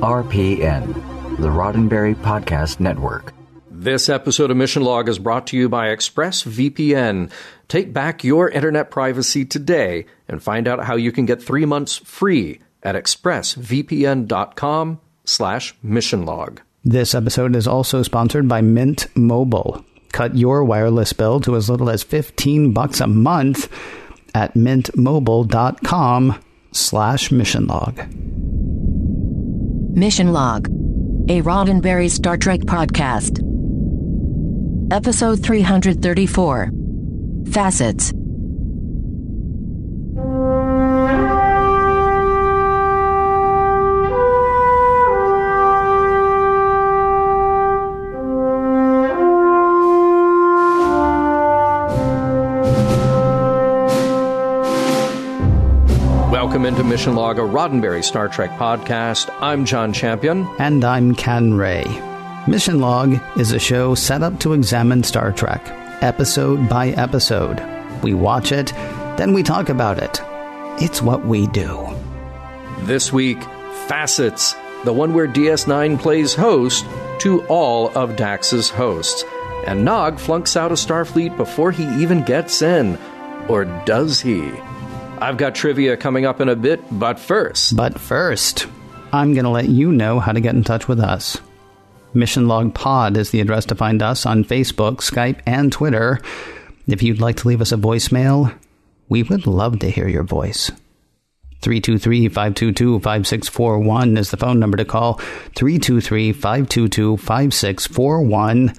RPN, the Roddenberry Podcast Network. This episode of Mission Log is brought to you by ExpressVPN. Take back your internet privacy today and find out how you can get three months free at expressvpn.com slash missionlog. This episode is also sponsored by Mint Mobile. Cut your wireless bill to as little as 15 bucks a month at mintmobile.com slash missionlog. Mission Log, a Roddenberry Star Trek podcast. Episode 334 Facets. Welcome into Mission Log, a Roddenberry Star Trek podcast. I'm John Champion. And I'm Ken Ray. Mission Log is a show set up to examine Star Trek, episode by episode. We watch it, then we talk about it. It's what we do. This week, Facets, the one where DS9 plays host to all of Dax's hosts. And Nog flunks out of Starfleet before he even gets in. Or does he? I've got trivia coming up in a bit, but first. But first, I'm going to let you know how to get in touch with us. Mission Log Pod is the address to find us on Facebook, Skype, and Twitter. If you'd like to leave us a voicemail, we would love to hear your voice. 323 522 5641 is the phone number to call. 323 522 5641.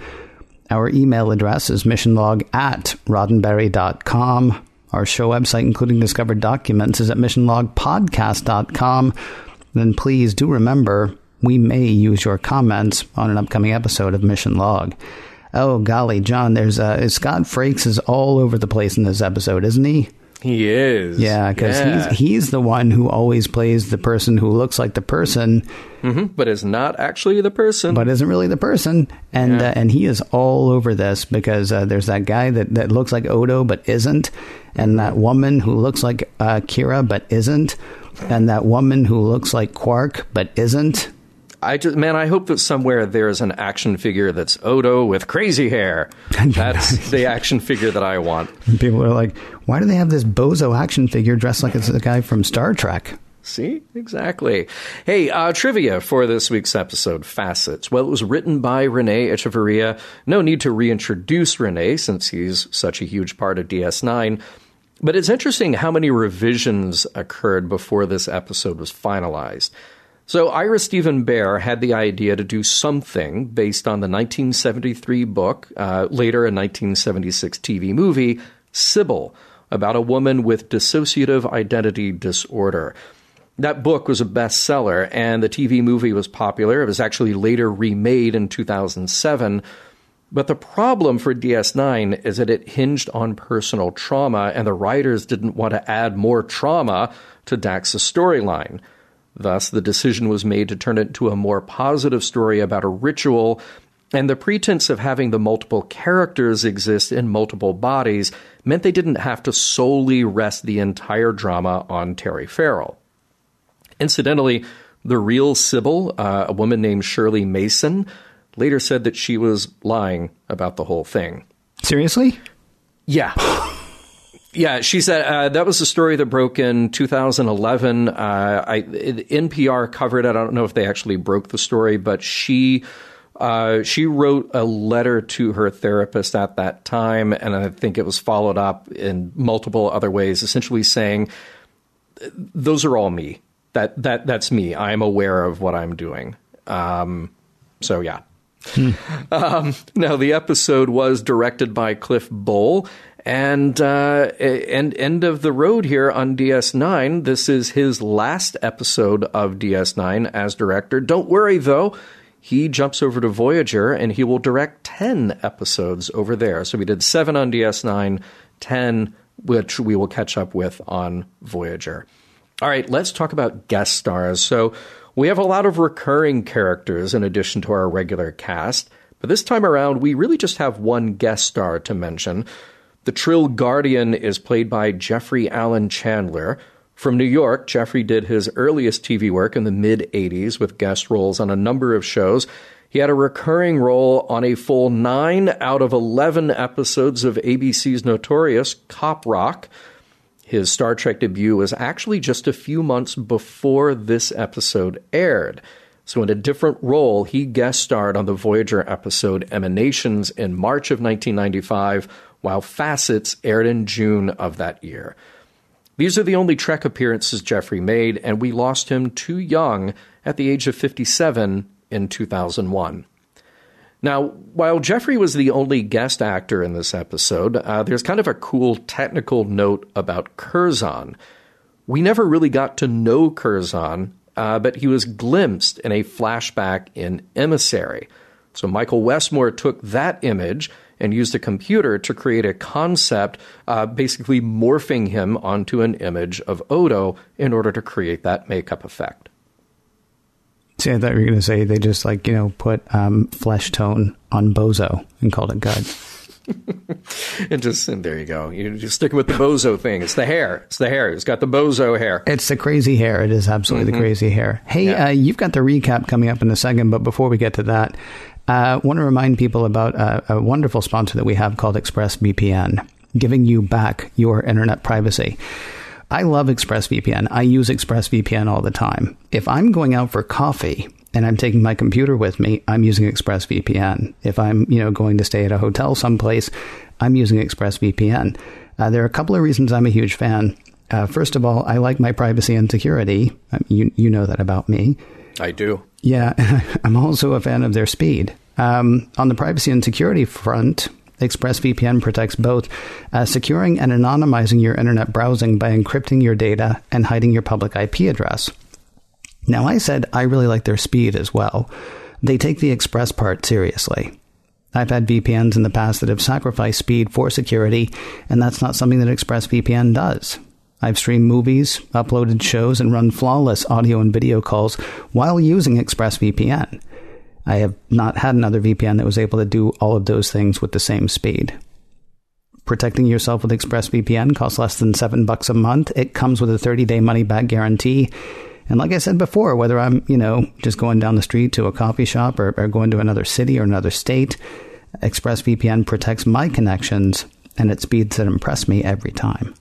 Our email address is missionlog at roddenberry.com. Our show website, including discovered documents, is at missionlogpodcast.com. Then please do remember we may use your comments on an upcoming episode of Mission Log. Oh golly, John, there's uh, Scott Frakes is all over the place in this episode, isn't he? He is. Yeah, because Yeah. he's he's the one who always plays the person who looks like the person, Mhm, but is not actually the person. but isn't really the person, and Yeah. uh, and he is all over this because uh, there's that guy that, that looks like Odo but isn't, and that woman who looks like uh, Kira but isn't, and that woman who looks like Quark but isn't. I just, man, I hope that somewhere there's an action figure that's Odo with crazy hair. That's the action figure that I want. And people are like, why do they have this bozo action figure dressed like it's the guy from Star Trek? See? Exactly. Hey, uh, trivia for this week's episode Facets. Well, it was written by Renee Echevarria. No need to reintroduce Renee since he's such a huge part of DS9. But it's interesting how many revisions occurred before this episode was finalized. So, Ira Steven Behr had the idea to do something based on the 1973 book, uh, later a 1976 TV movie, Sybil, about a woman with dissociative identity disorder. That book was a bestseller, and the TV movie was popular. It was actually later remade in 2007. But the problem for DS9 is that it hinged on personal trauma, and the writers didn't want to add more trauma to Dax's storyline. Thus, the decision was made to turn it into a more positive story about a ritual, and the pretense of having the multiple characters exist in multiple bodies meant they didn't have to solely rest the entire drama on Terry Farrell. Incidentally, the real Sybil, uh, a woman named Shirley Mason, later said that she was lying about the whole thing. Seriously? Yeah. Yeah, she said uh, that was a story that broke in 2011. Uh, I, NPR covered it. I don't know if they actually broke the story, but she uh, she wrote a letter to her therapist at that time, and I think it was followed up in multiple other ways, essentially saying, "Those are all me. That that that's me. I'm aware of what I'm doing." Um, so yeah. Um, now, the episode was directed by Cliff Bole, And uh, end end of the road here on DS9. This is his last episode of DS9 as director. Don't worry though, he jumps over to Voyager and he will direct ten episodes over there. So we did seven on DS9, ten which we will catch up with on Voyager. All right, let's talk about guest stars. So we have a lot of recurring characters in addition to our regular cast, but this time around we really just have one guest star to mention. The Trill Guardian is played by Jeffrey Alan Chandler. From New York, Jeffrey did his earliest TV work in the mid 80s with guest roles on a number of shows. He had a recurring role on a full 9 out of 11 episodes of ABC's notorious Cop Rock. His Star Trek debut was actually just a few months before this episode aired. So, in a different role, he guest starred on the Voyager episode Emanations in March of 1995 while Facets aired in June of that year. These are the only Trek appearances Jeffrey made, and we lost him too young at the age of 57 in 2001. Now, while Jeffrey was the only guest actor in this episode, uh, there's kind of a cool technical note about Curzon. We never really got to know Curzon, uh, but he was glimpsed in a flashback in Emissary. So Michael Westmore took that image and used a computer to create a concept, uh, basically morphing him onto an image of Odo in order to create that makeup effect. See, I thought you were going to say they just like you know put um, flesh tone on Bozo and called it good. and just and there you go. You're just sticking with the bozo thing. It's the hair. It's the hair. It's got the bozo hair. It's the crazy hair. It is absolutely mm-hmm. the crazy hair. Hey, yeah. uh, you've got the recap coming up in a second, but before we get to that, uh, want to remind people about a, a wonderful sponsor that we have called ExpressVPN, giving you back your internet privacy. I love ExpressVPN. I use ExpressVPN all the time. If I'm going out for coffee and I'm taking my computer with me, I'm using ExpressVPN. If I'm, you know, going to stay at a hotel someplace, I'm using ExpressVPN. Uh, there are a couple of reasons I'm a huge fan. Uh, first of all, I like my privacy and security. Um, you you know that about me. I do. Yeah, I'm also a fan of their speed. Um, on the privacy and security front, ExpressVPN protects both uh, securing and anonymizing your internet browsing by encrypting your data and hiding your public IP address. Now, I said I really like their speed as well. They take the express part seriously. I've had VPNs in the past that have sacrificed speed for security, and that's not something that ExpressVPN does. I've streamed movies, uploaded shows, and run flawless audio and video calls while using ExpressVPN. I have not had another VPN that was able to do all of those things with the same speed. Protecting yourself with ExpressVPN costs less than seven bucks a month. It comes with a 30 day money back guarantee. And like I said before, whether I'm, you know, just going down the street to a coffee shop or, or going to another city or another state, ExpressVPN protects my connections and at speeds that impress me every time.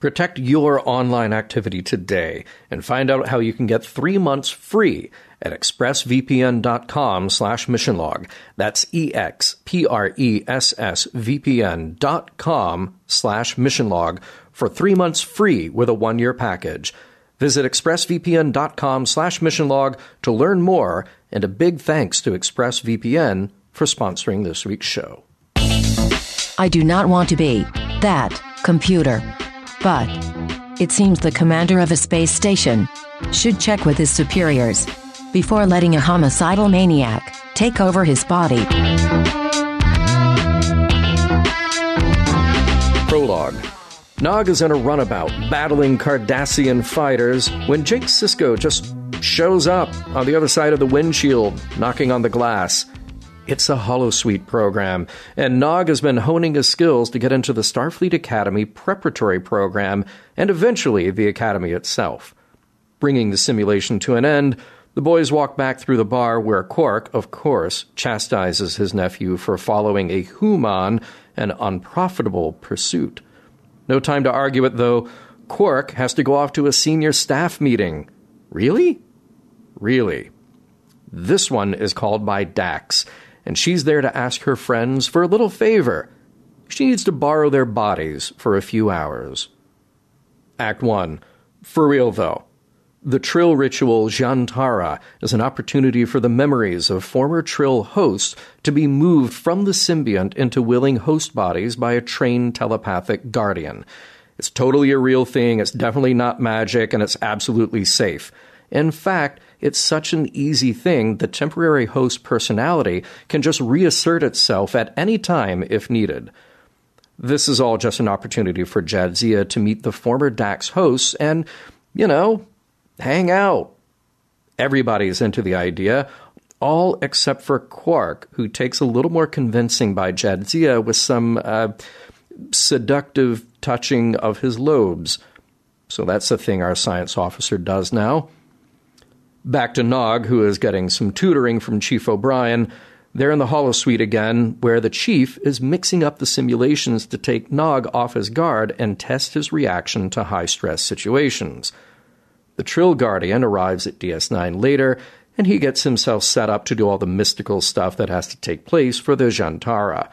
Protect your online activity today and find out how you can get three months free at expressvpn.com slash missionlog. That's E-X-P-R-E-S-S-V-P-N dot com slash missionlog for three months free with a one-year package. Visit expressvpn.com slash missionlog to learn more, and a big thanks to ExpressVPN for sponsoring this week's show. I do not want to be that computer. But it seems the commander of a space station should check with his superiors before letting a homicidal maniac take over his body. Prologue. Nog is in a runabout battling Cardassian fighters when Jake Sisko just shows up on the other side of the windshield, knocking on the glass. It's a holosuite program, and Nog has been honing his skills to get into the Starfleet Academy preparatory program and eventually the Academy itself. Bringing the simulation to an end, the boys walk back through the bar where Quark, of course, chastises his nephew for following a human and unprofitable pursuit. No time to argue it, though. Quark has to go off to a senior staff meeting. Really? Really. This one is called by Dax, and she's there to ask her friends for a little favor. She needs to borrow their bodies for a few hours. Act 1. For real, though. The Trill ritual zhian'tara is an opportunity for the memories of former Trill hosts to be moved from the symbiont into willing host bodies by a trained telepathic guardian. It's totally a real thing, it's definitely not magic, and it's absolutely safe. In fact, it's such an easy thing, the temporary host personality can just reassert itself at any time if needed. This is all just an opportunity for Jadzia to meet the former Dax hosts and, you know, hang out. Everybody's into the idea, all except for Quark, who takes a little more convincing by Jadzia with some uh, seductive touching of his lobes. So that's the thing our science officer does now. Back to Nog, who is getting some tutoring from Chief O'Brien. They're in the holosuite again, where the chief is mixing up the simulations to take Nog off his guard and test his reaction to high stress situations. The Trill Guardian arrives at DS9 later, and he gets himself set up to do all the mystical stuff that has to take place for the zhian'tara.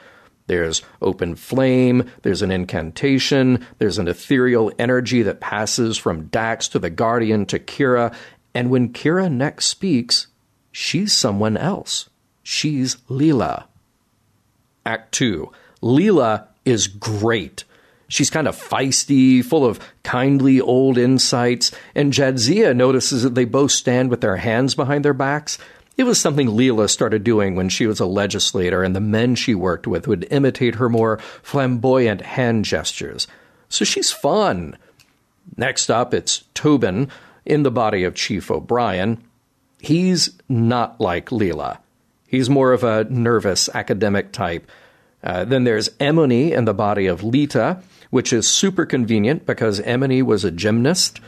There's open flame, there's an incantation, there's an ethereal energy that passes from Dax to the Guardian to Kira, and when Kira next speaks, she's someone else. She's Lela. Act 2. Lela is great. She's kind of feisty, full of kindly old insights, and Jadzia notices that they both stand with their hands behind their backs. It was something Lela started doing when she was a legislator, and the men she worked with would imitate her more flamboyant hand gestures. So she's fun. Next up, it's Tobin in the body of Chief O'Brien. He's not like Lela. He's more of a nervous academic type. Uh, then there's Emony in the body of Leeta, which is super convenient because Emony was a gymnast.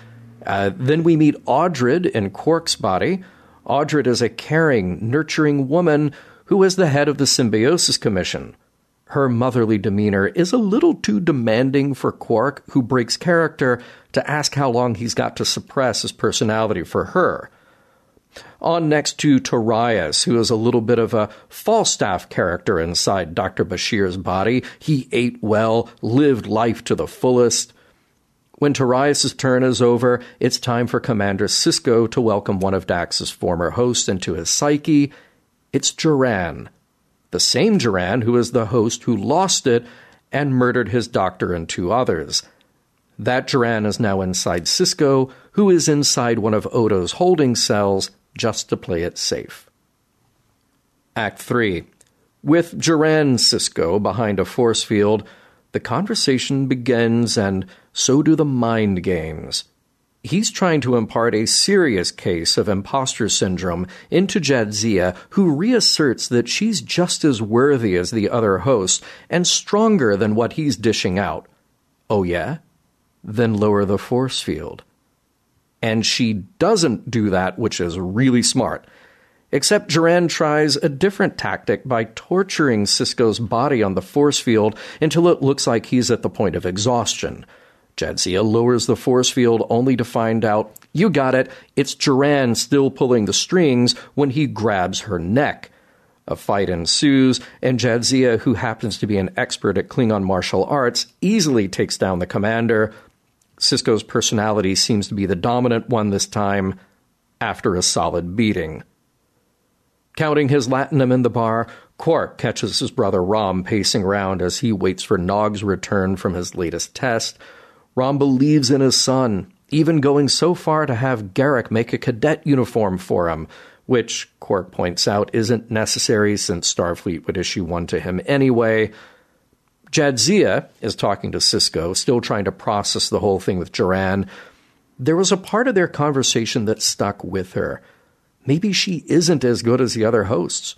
Uh, then we meet Audrid in Quark's body. Audrid is a caring, nurturing woman who is the head of the Symbiosis Commission. Her motherly demeanor is a little too demanding for Quark, who breaks character, to ask how long he's got to suppress his personality for her. On next to Torias, who is a little bit of a Falstaff character inside Dr. Bashir's body. He ate well, lived life to the fullest. When Torias' turn is over, it's time for Commander Sisko to welcome one of Dax's former hosts into his psyche. It's Joran, the same Joran who is the host who lost it and murdered his doctor and two others. That Joran is now inside Sisko, who is inside one of Odo's holding cells just to play it safe. Act 3. With Joran Sisko behind a force field, the conversation begins, and so do the mind games. He's trying to impart a serious case of imposter syndrome into Jadzia, who reasserts that she's just as worthy as the other hosts and stronger than what he's dishing out. Oh, yeah? Then lower the force field. And she doesn't do that, which is really smart. Except Joran tries a different tactic by torturing Sisko's body on the force field until it looks like he's at the point of exhaustion. Jadzia lowers the force field only to find out, you got it, it's Joran still pulling the strings when he grabs her neck. A fight ensues, and Jadzia, who happens to be an expert at Klingon martial arts, easily takes down the commander, Sisko's personality seems to be the dominant one this time, after a solid beating. Counting his latinum in the bar, Quark catches his brother Rom pacing around as he waits for Nog's return from his latest test. Rom believes in his son, even going so far to have Garak make a cadet uniform for him, which, Quark points out, isn't necessary since Starfleet would issue one to him anyway. Jadzia is talking to Sisko, still trying to process the whole thing with Joran. There was a part of their conversation that stuck with her. Maybe she isn't as good as the other hosts.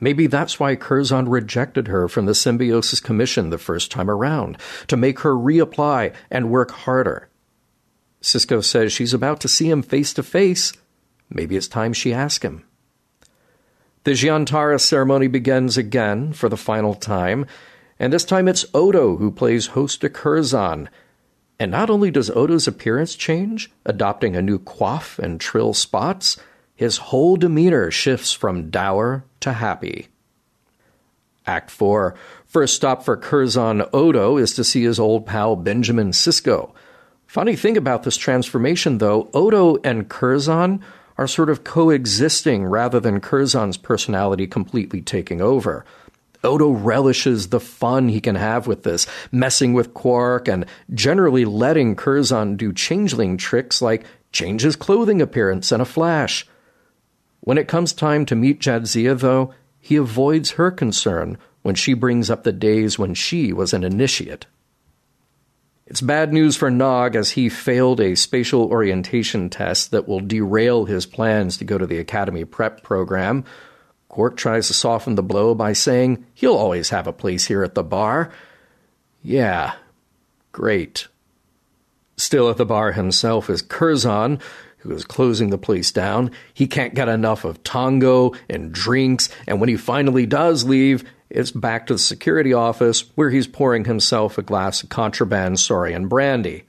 Maybe that's why Curzon rejected her from the Symbiosis Commission the first time around, to make her reapply and work harder. Sisko says she's about to see him face to face. Maybe it's time she asks him. The zhian'tara ceremony begins again for the final time, and this time it's Odo who plays host to Curzon. And not only does Odo's appearance change, adopting a new coif and trill spots, his whole demeanor shifts from dour to happy. Act 4. First stop for Curzon Odo is to see his old pal Benjamin Sisko. Funny thing about this transformation, though, Odo and Curzon are sort of coexisting rather than Curzon's personality completely taking over. Odo relishes the fun he can have with this, messing with Quark and generally letting Curzon do changeling tricks like change his clothing appearance in a flash. When it comes time to meet Jadzia, though, he avoids her concern when she brings up the days when she was an initiate. It's bad news for Nog as he failed a spatial orientation test that will derail his plans to go to the Academy prep program. Quark tries to soften the blow by saying he'll always have a place here at the bar. Yeah, great. Still at the bar himself is Curzon, who is closing the place down. He can't get enough of tango and drinks, and when he finally does leave, it's back to the security office where he's pouring himself a glass of contraband Saurian brandy.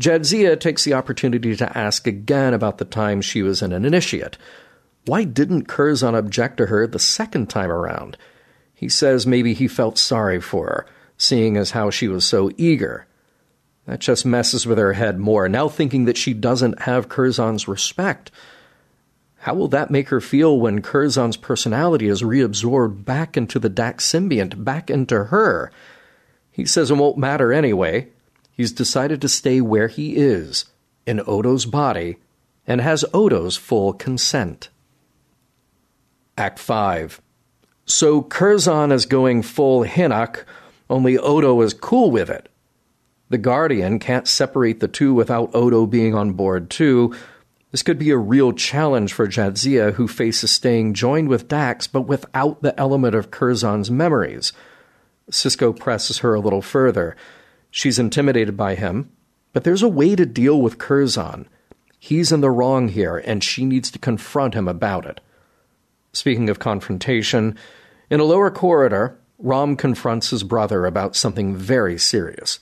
Jadzia takes the opportunity to ask again about the time she was in an initiate. Why didn't Curzon object to her the second time around? He says maybe he felt sorry for her, seeing as how she was so eager. That just messes with her head more, now thinking that she doesn't have Curzon's respect. How will that make her feel when Curzon's personality is reabsorbed back into the Dax symbiont, back into her? He says it won't matter anyway. He's decided to stay where he is, in Odo's body, and has Odo's full consent. Act 5. So Curzon is going full Henoch, only Odo is cool with it. The Guardian can't separate the two without Odo being on board too. This could be a real challenge for Jadzia, who faces staying joined with Dax, but without the element of Curzon's memories. Sisko presses her a little further. She's intimidated by him, but there's a way to deal with Curzon. He's in the wrong here, and she needs to confront him about it. Speaking of confrontation, in a lower corridor, Rom confronts his brother about something very serious.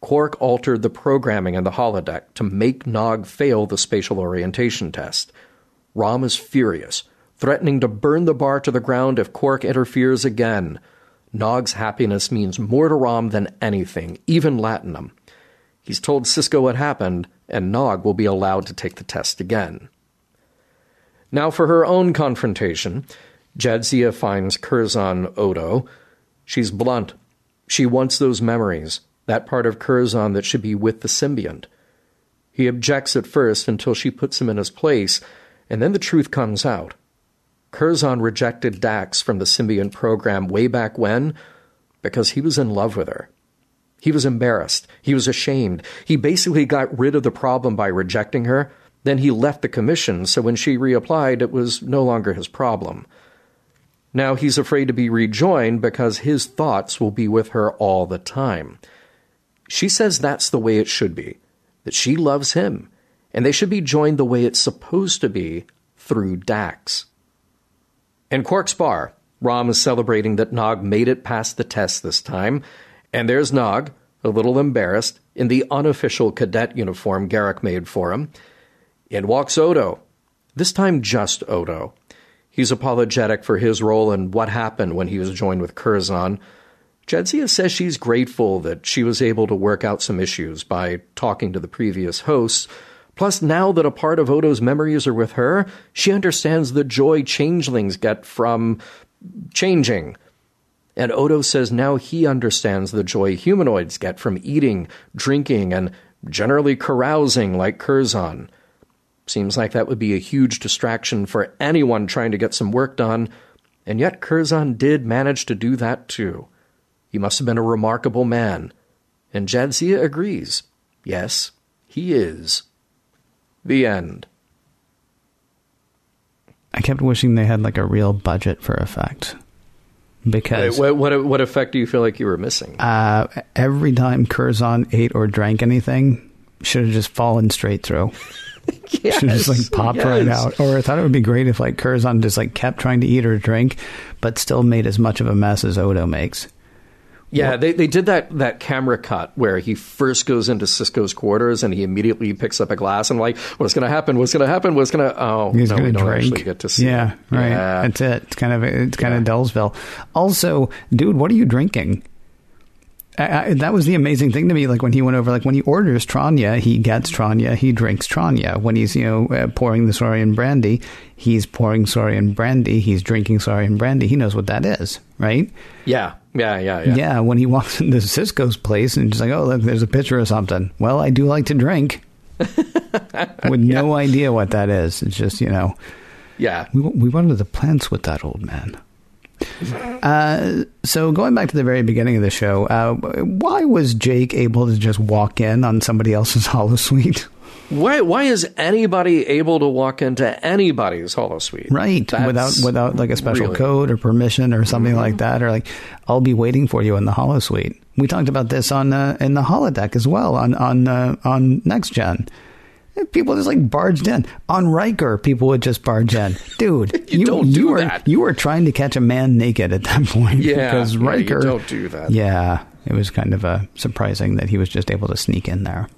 Quark altered the programming in the holodeck to make Nog fail the spatial orientation test. Rom is furious, threatening to burn the bar to the ground if Quark interferes again. Nog's happiness means more to Rom than anything, even Latinum. He's told Sisko what happened, and Nog will be allowed to take the test again. Now, for her own confrontation, Jadzia finds Curzon Odo. She's blunt. She wants those memories, that part of Curzon that should be with the symbiont. He objects at first until she puts him in his place, and then the truth comes out. Curzon rejected Dax from the symbiont program way back when because he was in love with her. He was embarrassed. He was ashamed. He basically got rid of the problem by rejecting her. Then he left the commission, so when she reapplied, it was no longer his problem. Now he's afraid to be rejoined because his thoughts will be with her all the time. She says that's the way it should be, that she loves him, and they should be joined the way it's supposed to be through Dax. In Quark's bar, Rom is celebrating that Nog made it past the test this time, and there's Nog, a little embarrassed, in the unofficial cadet uniform Garak made for him. In walks Odo, this time just Odo. He's apologetic for his role and what happened when he was joined with Curzon, Jadzia says she's grateful that she was able to work out some issues by talking to the previous hosts. Plus, now that a part of Odo's memories are with her, she understands the joy changelings get from changing. And Odo says now he understands the joy humanoids get from eating, drinking, and generally carousing like Curzon. Seems like that would be a huge distraction for anyone trying to get some work done, and yet Curzon did manage to do that too. He must have been a remarkable man. And Jadzia agrees. Yes, he is. The end. I kept wishing they had like a real budget for effect. Because Wait, what, what what effect do you feel like you were missing? uh, every time Curzon ate or drank anything, should have just fallen straight through. yes, Should just like popped right out. Or I thought it would be great if like Curzon just like kept trying to eat or drink, but still made as much of a mess as Odo makes. Yeah, they, they did that, that camera cut where he first goes into Sisko's quarters and he immediately picks up a glass and like, what's going to happen? What's going to happen? What's going to? Oh, He's no, going to drink. get to see. yeah, it. right. Yeah. That's it. It's kind of it's kind of Dullsville. Also, dude, what are you drinking? I, I, that was the amazing thing to me. Like when he went over, like when he orders Tranya, he gets Tranya, he drinks Tranya. When he's you know uh, pouring the Saurian brandy, he's pouring Saurian brandy, he's drinking Saurian brandy. He knows what that is, right? Yeah, yeah, yeah, yeah. Yeah. When he walks into Sisko's place and just like, oh look, there's a pitcher or something. Well, I do like to drink. with no idea what that is. It's just you know, Yeah. we we wanted the plants with that old man. Uh, so going back to the very beginning of the show, uh, why was Jake able to just walk in on somebody else's holosuite? Why why is anybody able to walk into anybody's hollow suite? Right, That's without without like a special really- code or permission or something Mm-hmm. like that, or like I'll be waiting for you in the holosuite. We talked about this on uh, in the holodeck as well on on uh, on next gen. People just like barged in on Riker. People would just barge in, dude. You don't do were, that. You were trying to catch a man naked at that point. Yeah, because yeah, you Riker don't do that. Yeah, it was kind of uh, surprising that he was just able to sneak in there.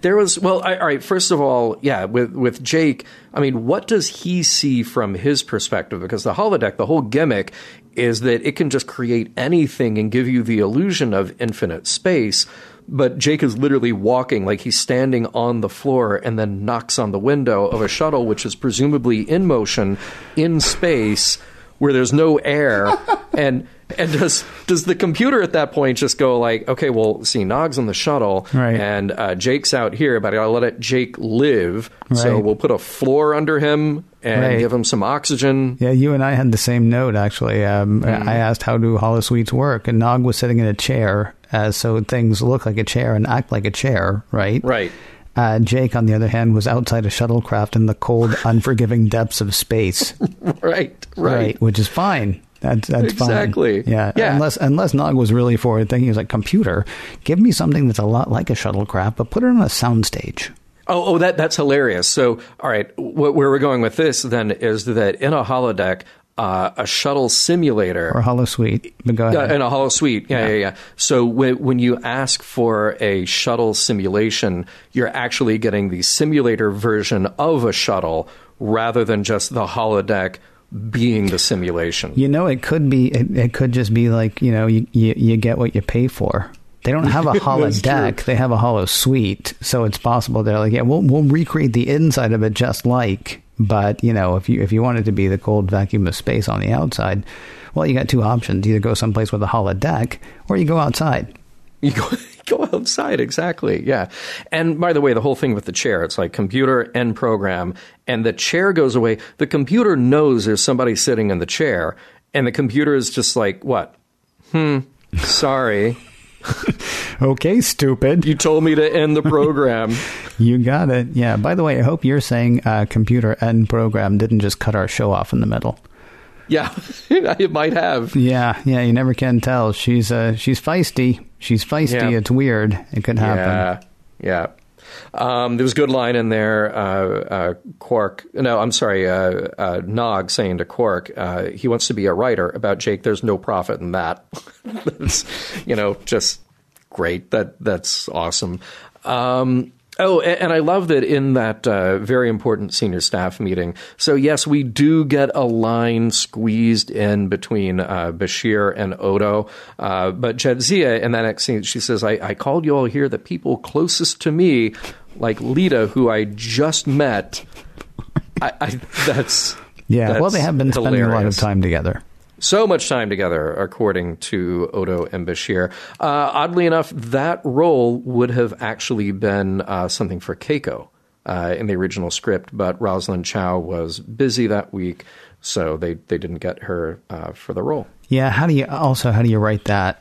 There was well, I, all right. First of all, yeah, with with Jake, I mean, what does he see from his perspective? Because the holodeck, the whole gimmick is that it can just create anything and give you the illusion of infinite space. But Jake is literally walking, like he's standing on the floor, and then knocks on the window of a shuttle, which is presumably in motion in space, where there's no air, and. And does does the computer at that point just go like, okay, well, see, Nog's on the shuttle, Right. and uh, Jake's out here, but I'll let it, Jake live. So we'll put a floor under him and Right. give him some oxygen. Yeah, you and I had the same note actually. Um, Mm-hmm. I asked how do holosuites work, and Nog was sitting in a chair, uh, so things look like a chair and act like a chair, right? Right. Uh, Jake, on the other hand, was outside a shuttlecraft in the cold, unforgiving depths of space. Right. Right. which is fine. That's that's Exactly. fine. Yeah. Yeah. Unless unless Nog was really forward thinking, he was like, computer, give me something that's a lot like a shuttlecraft, but put it on a soundstage. Oh, oh, that that's hilarious. So, all right, wh- where we're going with this then is that in a holodeck, uh, a shuttle simulator Or holosuite. But go Yeah, ahead. in a holosuite. Yeah, yeah, yeah. So when, when you ask for a shuttle simulation, you're actually getting the simulator version of a shuttle rather than just the holodeck being the simulation. You know, it could be. It, it could just be like you know, you, you you get what you pay for. They don't have a holodeck; they have a holosuite. So it's possible they're like, yeah, we'll we'll recreate the inside of it just like. But you know, if you if you want it to be the cold vacuum of space on the outside, well, you got two options: either go someplace with a holodeck, or you go outside. You go, go outside, exactly. Yeah. And by the way, the whole thing with the chair, it's like computer and program, and the chair goes away. The computer knows there's somebody sitting in the chair, and the computer is just like, what? Hmm, sorry. Okay, stupid. You told me to end the program. You got it. Yeah. By the way, I hope you're saying uh, computer end program didn't just cut our show off in the middle. yeah, it might have. Yeah, yeah, you never can tell. She's uh she's feisty. She's feisty. Yeah. It's weird. It could happen. Yeah, yeah. Um, there was a good line in there. Uh, uh, Quark, no, I'm sorry, uh, uh, Nog saying to Quark, uh, he wants to be a writer about Jake. There's no profit in that. you know, just great. That that's awesome. Um, Oh, and I love that in that uh, very important senior staff meeting. So, yes, we do get a line squeezed in between uh, Bashir and Odo. Uh, but Jadzia, in that next scene, she says, I, I called you all here the people closest to me, like Leeta, who I just met. I, I, that's. Yeah. well, they have been spending a lot of time together. So much time together, according to Odo and Bashir. Uh, oddly enough, that role would have actually been uh, something for Keiko uh, in the original script, but Rosalind Chao was busy that week, so they, they didn't get her uh, for the role. Yeah. How do you also how do you write that?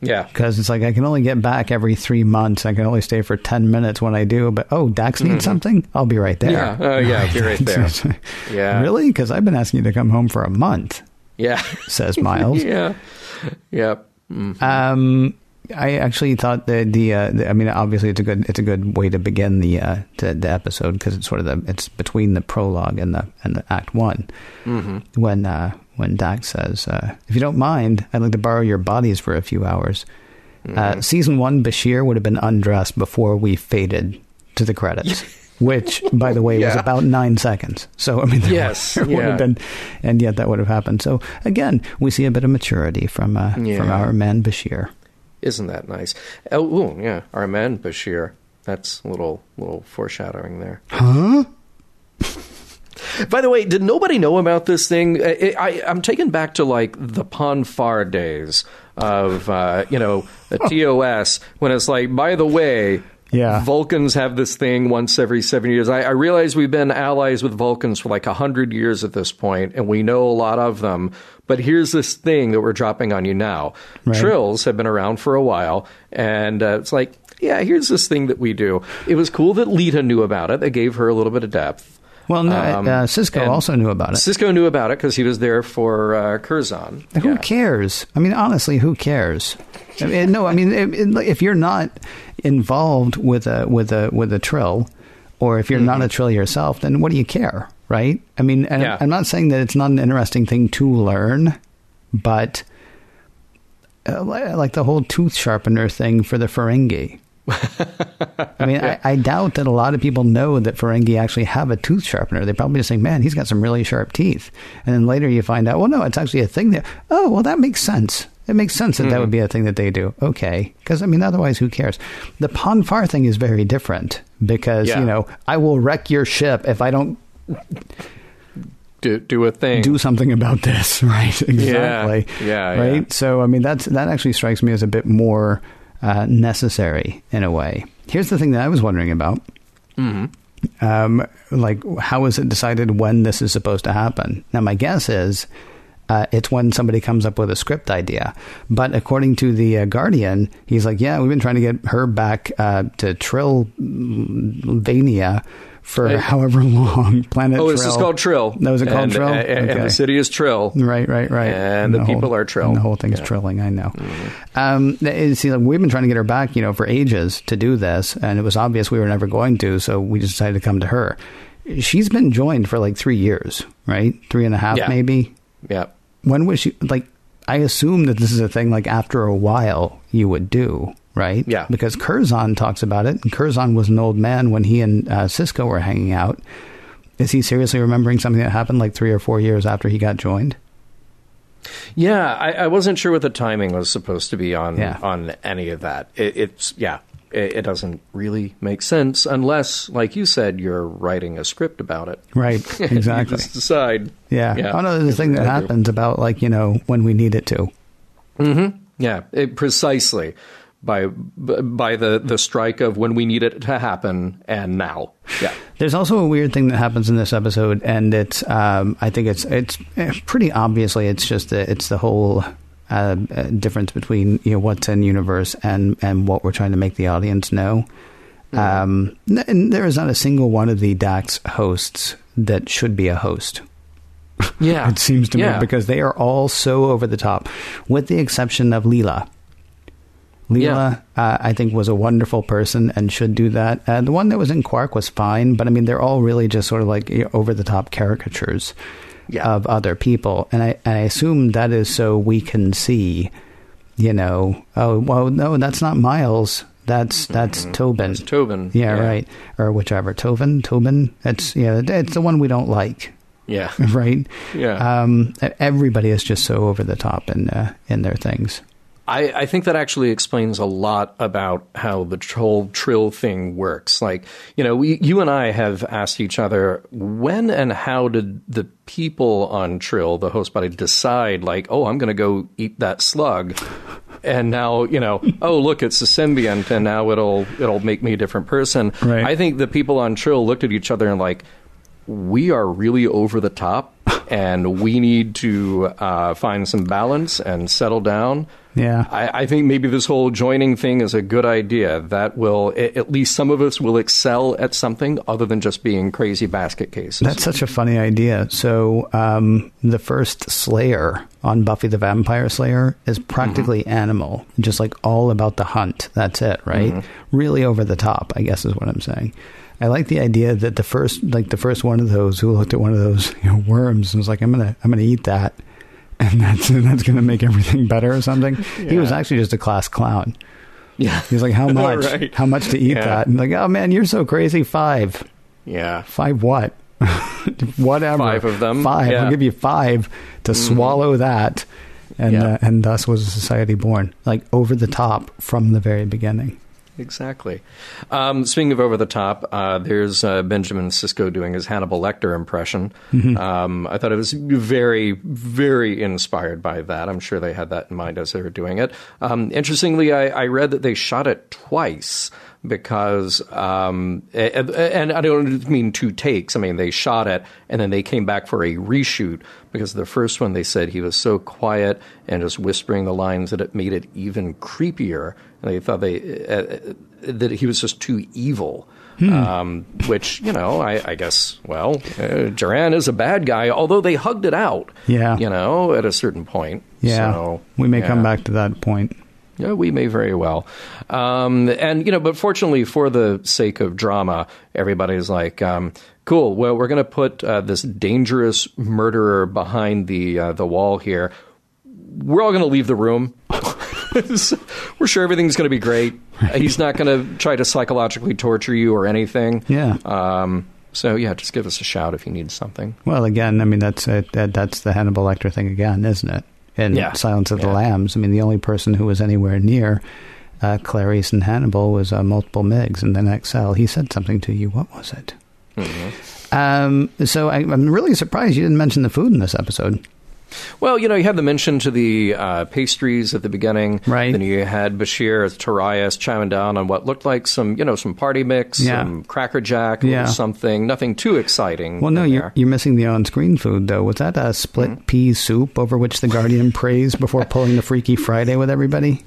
Yeah. Because it's like I can only get back every three months. I can only stay for ten minutes when I do. But oh, Dax needs something. I'll be right there. Mm-hmm. Yeah. Oh, yeah. I'll be right there. Yeah. Really? Because I've been asking you to come home for a month. Yeah. Says Miles. yeah. Yeah. Um, I actually thought that the, uh, the, I mean, obviously it's a good, it's a good way to begin the, uh, the, the episode because it's sort of the, it's between the prologue and the, and the act one. Mm-hmm. When, uh, when Dax says, uh, if you don't mind, I'd like to borrow your bodies for a few hours. Uh, season one, Bashir would have been undressed before we faded to the credits. Which, by the way, was about nine seconds. So, I mean, there Yes, would yeah. have been, and yet that would have happened. So, again, we see a bit of maturity from uh, from Yeah. our man Bashir. Isn't that nice? Oh, ooh, yeah, our man Bashir. That's a little little foreshadowing there. Huh? By the way, did nobody know about this thing? I, I, am taken back to like the Pon farr days of uh, you know the TOS when it's like, by the way, Yeah. Vulcans have this thing once every seven years. I, I realize we've been allies with Vulcans for like a hundred years at this point, and we know a lot of them. But here's this thing that we're dropping on you now. Trills have been around for a while, and uh, it's like, yeah, here's this thing that we do. It was cool that Leeta knew about it. They gave her a little bit of depth. Well, no, Um, uh, Sisko also knew about it. Sisko knew about it because he was there for uh, Curzon. Who Yeah. cares? I mean, honestly, who cares? I mean, no, I mean, if you're not involved with a with a with a trill, or if you're not a trill yourself, then what do you care, right? I mean, and Yeah. I'm not saying that it's not an interesting thing to learn, but uh, like the whole tooth sharpener thing for the Ferengi. I mean, I, I doubt that a lot of people know that Ferengi actually have a tooth sharpener. They probably just think, man, he's got some really sharp teeth. And then later you find out, well, no, it's actually a thing that, oh, well, that makes sense. It makes sense that that would mm-hmm. be a thing that they do. Okay. Because, I mean, otherwise, who cares? The Pon farr thing is very different because, Yeah. you know, I will wreck your ship if I don't do, do a thing. do something about this, right? Exactly. Yeah, Right. yeah. So I mean, that's that actually strikes me as a bit more uh, necessary in a way. Here's the thing that I was wondering about. Mm-hmm. Um, like, how is it decided when this is supposed to happen? Now, my guess is. Uh, it's when somebody comes up with a script idea. But according to the uh, Guardian, he's like, yeah, we've been trying to get her back uh, to Trillvania for Hey. however long. Planet oh, this is called Trill. That was it called and, Trill? Uh, and, and Okay. the city is Trill. Right, right, right. And the people whole, are trill. and the whole thing Yeah. trilling. I know. Mm-hmm. Um, eh, see, like, we've been trying to get her back, you know, for ages to do this, and it was obvious we were never going to, so we just decided to come to her. She's been joined for like three years, right? Three and a half, Yeah. maybe. Yeah. When was she like? I assume that this is a thing like after a while you would do, right? Yeah. Because Curzon talks about it, and Curzon was an old man when he and uh, Sisko were hanging out. Is he seriously remembering something that happened like three or four years after he got joined? Yeah, I, I wasn't sure what the timing was supposed to be on Yeah. on any of that. It, it's yeah, it, it doesn't really make sense unless, like you said, you're writing a script about it. Right, exactly. just decide. yeah. Oh no, there's a thing that happens about like you know when we need it to. Yeah, it, precisely by by the the strike of when we need it to happen and now. Yeah. There's also a weird thing that happens in this episode, and it's um, I think it's it's pretty obviously it's just the, it's the whole uh, uh, difference between you know what's in universe and and what we're trying to make the audience know. Um, and there is not a single one of the Dax hosts that should be a host. Yeah. It seems to Yeah. me because they are all so over the top, with the exception of Lela. Lela, uh, I think, was a wonderful person and should do that. Uh, the one that was in Quark was fine, but I mean, they're all really just sort of like over the top caricatures Yeah. of other people, and I, and I assume that is so we can see, you know, oh well, no, that's not Miles. That's that's Tobin. It's Tobin. Yeah, right, or whichever Tobin. Tobin. It's yeah, it's the one we don't like Yeah. right? Yeah. Um, everybody is just so over the top in uh, in their things. I, I think that actually explains a lot about how the whole trill thing works. Like, you know, we, you and I have asked each other, when and how did the people on Trill, the host body, decide, like, oh, I'm going to go eat that slug? And now, you know, oh, look, it's a symbiont, and now it'll it'll make me a different person. Right. I think the people on Trill looked at each other and like, we are really over the top, and we need to uh, find some balance and settle down. Yeah. I, I think maybe this whole joining thing is a good idea. That will, at least some of us will excel at something other than just being crazy basket cases. That's such a funny idea. So, um, the first Slayer on Buffy the Vampire Slayer is practically animal, just like all about the hunt. That's it, right? Really over the top, I guess is what I'm saying. I like the idea that the first, like the first one of those who looked at one of those you know, worms and was like, "I'm gonna, I'm gonna eat that," and that's that's gonna make everything better or something. He was actually just a class clown. yeah. He's like, "How much? Right. How much to eat Yeah. that?" And like, "Oh man, you're so crazy. Five. Yeah. Five what? Whatever. Five of them? Five. Yeah. Mm-hmm. I'll give you five to swallow that. and Yeah. uh, and thus was a society born, like over the top from the very beginning. Exactly. Um, speaking of over the top, uh, there's uh, Benjamin Sisko doing his Hannibal Lecter impression. Um, I thought it was very, very inspired by that. I'm sure they had that in mind as they were doing it. Um, interestingly, I, I read that they shot it twice because, um, and, and I don't mean two takes. I mean, they shot it and then they came back for a reshoot because the first one they said he was so quiet and just whispering the lines that it made it even creepier. They thought they uh, that he was just too evil. Um, which you know, I, I guess. Well, uh, Joran is a bad guy, although they hugged it out. Yeah. you know, at a certain point. Yeah, So, we may come back to that point. Yeah, we may very well. Um, and, you know, but fortunately, for the sake of drama, everybody's like, um, cool, well, we're going to put uh, this dangerous murderer behind the, uh, the wall here. We're all going to leave the room. we're sure everything's going to be great. He's not going to try to psychologically torture you or anything. Yeah. Um, so, yeah, just give us a shout if you need something. Well, again, I mean that's uh, that, that's the Hannibal Lecter thing again, isn't it? In Yeah. Silence of the Lambs, I mean the only person who was anywhere near uh, Clarice and Hannibal was uh, multiple Miggs, and then Excel. He said something to you. What was it? Mm-hmm. Um, so I, I'm really surprised you didn't mention the food in this episode. Well, you know, you had the mention to the uh, pastries at the beginning. Right. Then you had Bashir as Torias chowing down on what looked like some, you know, some party mix, Yeah. some Cracker Jack, Yeah. something. Nothing too exciting. Well, no, you're there. you're missing the on-screen food though. Was that a split Mm-hmm. pea soup over which the Guardian praised before pulling the Freaky Friday with everybody?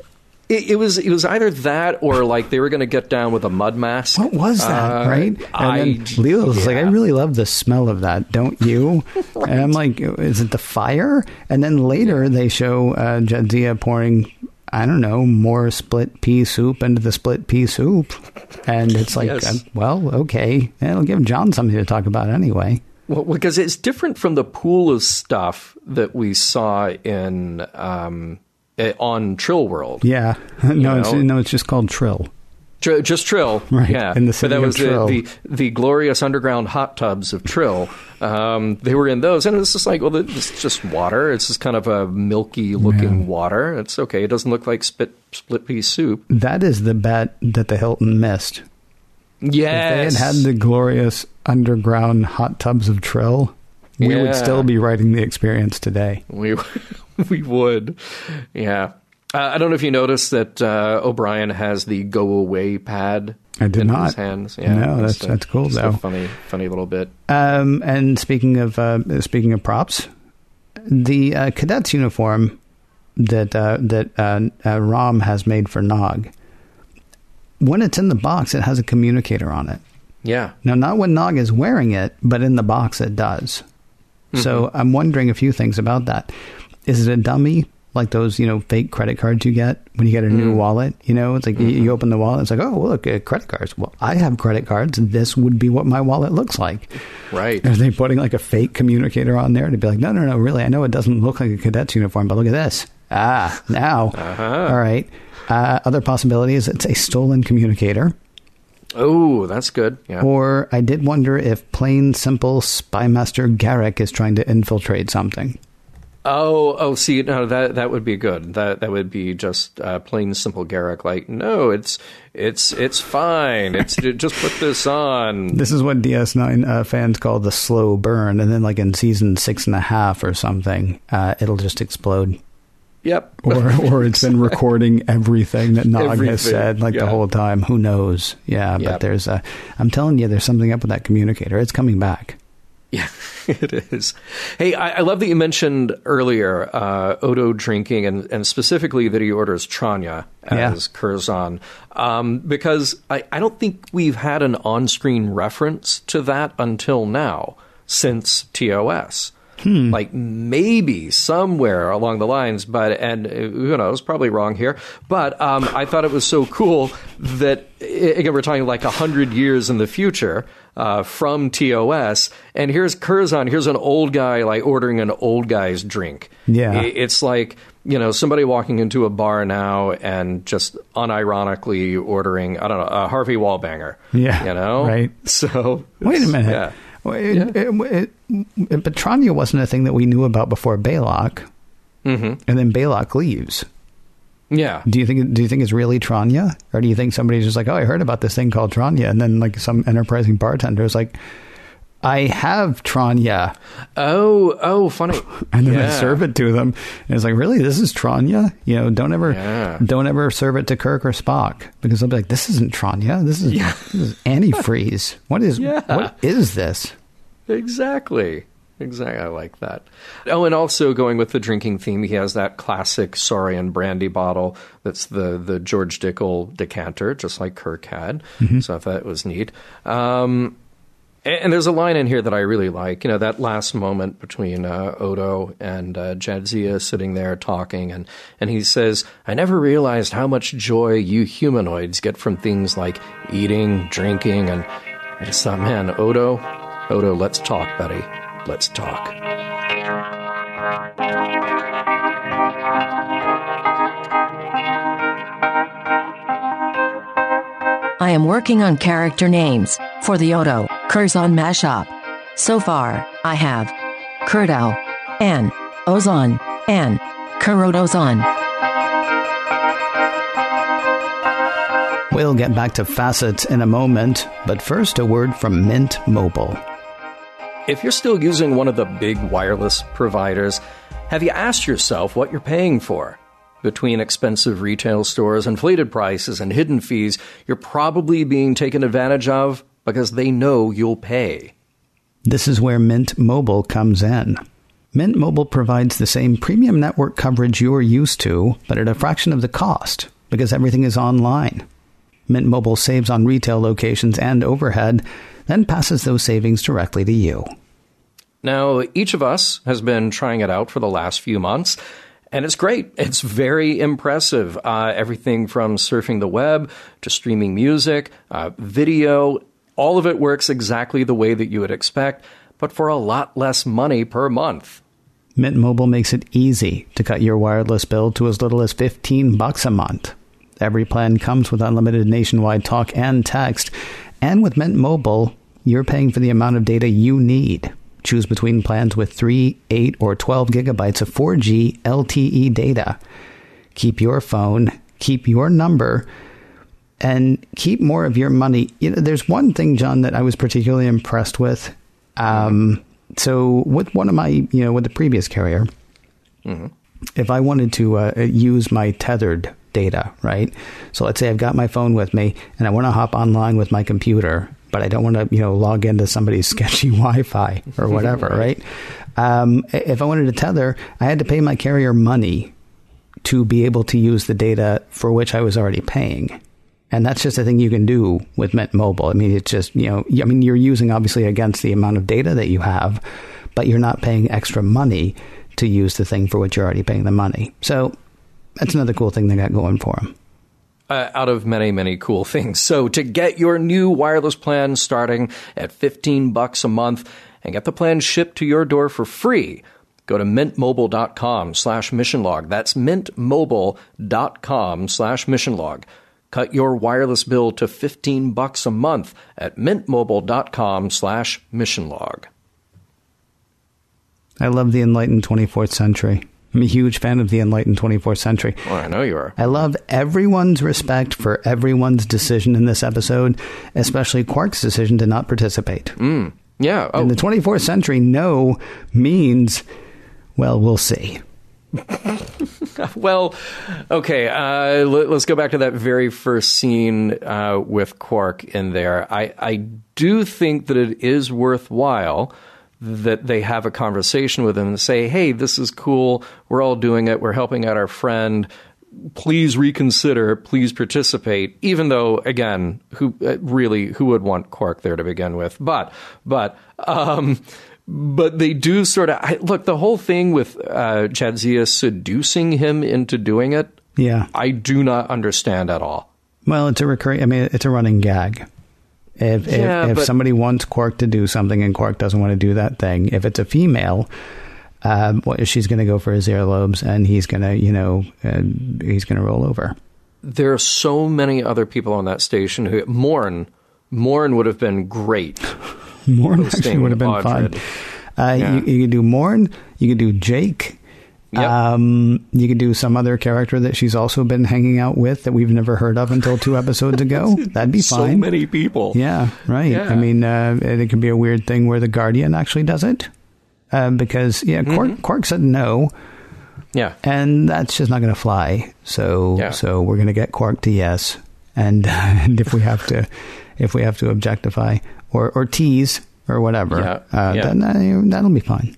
It, it was it was either that or like they were going to get down with a mud mask. What was that, Uh, right? And I, then Leo was like, I really love the smell of that, don't you? And I'm like, is it the fire? And then later they show uh, Jadzia pouring, I don't know, more split pea soup into the split pea soup. And it's like, Yes. uh, well, okay. It'll give John something to talk about anyway. Well, because it's different from the pool of stuff that we saw in um, on Trill World. Yeah. no, it's, know? no, it's just called Trill. Tr- just Trill, Right, Yeah, in the but that was the, the the glorious underground hot tubs of Trill. Um, they were in those, and it's just like, well, it's just water. It's just kind of a milky looking water. It's okay. It doesn't look like spit, split pea soup. That is the bet that the Hilton missed. If they had had the glorious underground hot tubs of Trill, we Yeah. would still be writing the experience today. we we would. Yeah. Uh, I don't know if you noticed that uh, O'Brien has the "Go Away" pad. I did in not. His hands. Yeah, No, that's- that's cool, though. A funny, funny little bit. Um, and speaking of uh, speaking of props, the uh, cadet's uniform that uh, that uh, uh, Rom has made for Nog, when it's in the box, it has a communicator on it. Yeah. Now, not when Nog is wearing it, but in the box it does. So Mm-hmm. I'm wondering a few things about that. Is it a dummy? Like those, you know, fake credit cards you get when you get a Mm. new wallet. You know, it's like you- Mm-hmm. you open the wallet. It's like, oh, look, uh, credit cards. Well, I have credit cards. This would be what my wallet looks like. Right. Are they putting like a fake communicator on there to be like, no, no, no, really? I know it doesn't look like a cadet's uniform, but look at this. Ah, now. Uh-huh. All right. Uh, other possibilities it's a stolen communicator. Oh, that's good. Yeah. Or I did wonder if plain, simple Spymaster Garak is trying to infiltrate something. Oh, oh, see, no, that that would be good. That that would be just uh, plain simple Garak. Like, no, it's it's it's fine. It's just put this on. This is what DS9 uh, fans call the slow burn. And then, like in season six and a half or something, uh, it'll just explode. Yep. Or, or it's been recording everything that Nog Everything, has said like the whole time. Who knows? Yeah, but there's a. I'm telling you, there's something up with that communicator. It's coming back. Yeah, it is. Hey, I, I love that you mentioned earlier uh, Odo drinking, and, and specifically that he orders Tranya Yeah. as Curzon, um, because I, I don't think we've had an on-screen reference to that until now since TOS. Like maybe somewhere along the lines, but and uh, who knows, probably wrong here. But um, I thought it was so cool that again we're talking like a hundred years in the future uh, from TOS, and here's Curzon, here's an old guy like ordering an old guy's drink. Yeah. It's like you know somebody walking into a bar now and just unironically ordering I don't know a Harvey Wallbanger. Yeah, you know, right. So Wait a minute. Yeah. Well, It, it, it, it, but Tranya wasn't a thing that we knew about before Balok. mm-hmm. and then Balok leaves. Yeah. Do you think do you think it's really Tranya, or do you think somebody's just like, oh, I heard about this thing called Tranya, and then like some enterprising bartender is like, I have Tranya. Oh, oh, funny. and then yeah. I serve it to them, and it's like, really, this is Tranya? You know, don't ever, Yeah. don't ever serve it to Kirk or Spock because they'll be like, this isn't Tranya. This is, this is antifreeze. What is, Yeah. what is this? Exactly. Exactly. I like that. Oh, and also going with the drinking theme, he has that classic Saurian brandy bottle that's the, the George Dickel decanter, just like Kirk had. So I thought it was neat. Um, and, there's a line in here that I really like. You know, that last moment between uh, Odo and uh, Jadzia sitting there talking, and, and he says, I never realized how much joy you humanoids get from things like eating, drinking, and I just thought, man, Odo, Odo, let's talk, buddy. Let's talk. I am working on character names for the Odo Curzon mashup. So far, I have Kurdo, and Ozon, and Kurodozon. We'll get back to facets in a moment, but first a word from Mint Mobile. If you're still using one of the big wireless providers, have you asked yourself what you're paying for? Between expensive retail stores, inflated prices, and hidden fees, you're probably being taken advantage of because they know you'll pay. This is where Mint Mobile comes in. Mint Mobile provides the same premium network coverage you're used to, but at a fraction of the cost because everything is online. Mint Mobile saves on retail locations and overhead, then passes those savings directly to you. Now, each of us has been trying it out for the last few months, and it's great. It's very impressive. Uh, everything from surfing the web to streaming music, uh, video, all of it works exactly the way that you would expect, but for a lot less money per month. Mint Mobile makes it easy to cut your wireless bill to as little as 15 bucks a month. Every plan comes with unlimited nationwide talk and text, and with Mint Mobile, you're paying for the amount of data you need. Choose between plans with 3, 8, or 12 gigabytes of 4G LTE data. Keep your phone, keep your number, and keep more of your money. You know, there's one thing, John, that I was particularly impressed with. Um, so with one of my, you know, with the previous carrier, if I wanted to uh, use my tethered data, right? So let's say I've got my phone with me and I want to hop online with my computer, but I don't want to, you know, log into somebody's sketchy Wi-Fi or whatever, right? Um, if I wanted to tether, I had to pay my carrier money to be able to use the data for which I was already paying. And that's just a thing you can do with Mint Mobile. I mean, it's just, you know, I mean, you're using obviously against the amount of data that you have, but you're not paying extra money to use the thing for which you're already paying the money. So that's another cool thing they got going for them. uh, out of many, many cool things. So to get your new wireless plan starting at 15 bucks a month and get the plan shipped to your door for free, go to mintmobile.com slash missionlog. That's mintmobile.com slash missionlog. Cut your wireless bill to 15 bucks a month at mintmobile.com slash missionlog. I love the enlightened 24th century. I'm a huge fan of the enlightened 24th century. Well, I know you are. I love everyone's respect for everyone's decision in this episode, especially Quark's decision to not participate. Mm. Yeah. Oh, In the 24th century, no means, well, we'll see. Well, okay. Uh, let, us go back to that very first scene uh, with Quark in there. I, I do think that it is worthwhile that they have a conversation with him and say, "Hey, this is cool. We're all doing it. We're helping out our friend. Please reconsider. Please participate." Even though, again, who uh, really who would want Quark there to begin with? But but. Um, but they do sort of I, look the whole thing with uh, Jadzia seducing him into doing it. Yeah. I do not understand at all. Well, it's a recurring. I mean, it's a running gag. If Yeah, if, if but- somebody wants Quark to do something and Quark doesn't want to do that thing, if it's a female, um, what, she's going to go for his earlobes, and he's going to, you know, uh, he's going to roll over. There are so many other people on that station who Morn Morn would have been great. Morn actually would have been Audrid. fun. Uh, Yeah. you, you could do Morn. You could do Jake. Yep. Um, you could do some other character that she's also been hanging out with that we've never heard of until two episodes ago. That'd be so fine. So many people. Yeah, right. Yeah. I mean, uh, it could be a weird thing where the Guardian actually does it. Uh, because, yeah, Quark, Mm-hmm. Quark said no, Yeah. and that's just not going to fly. So, Yeah. so we're going to get Quark to yes. And, and if we have to, if we have to objectify or, or tease or whatever, Yeah, uh, yeah. then uh, that'll be fine.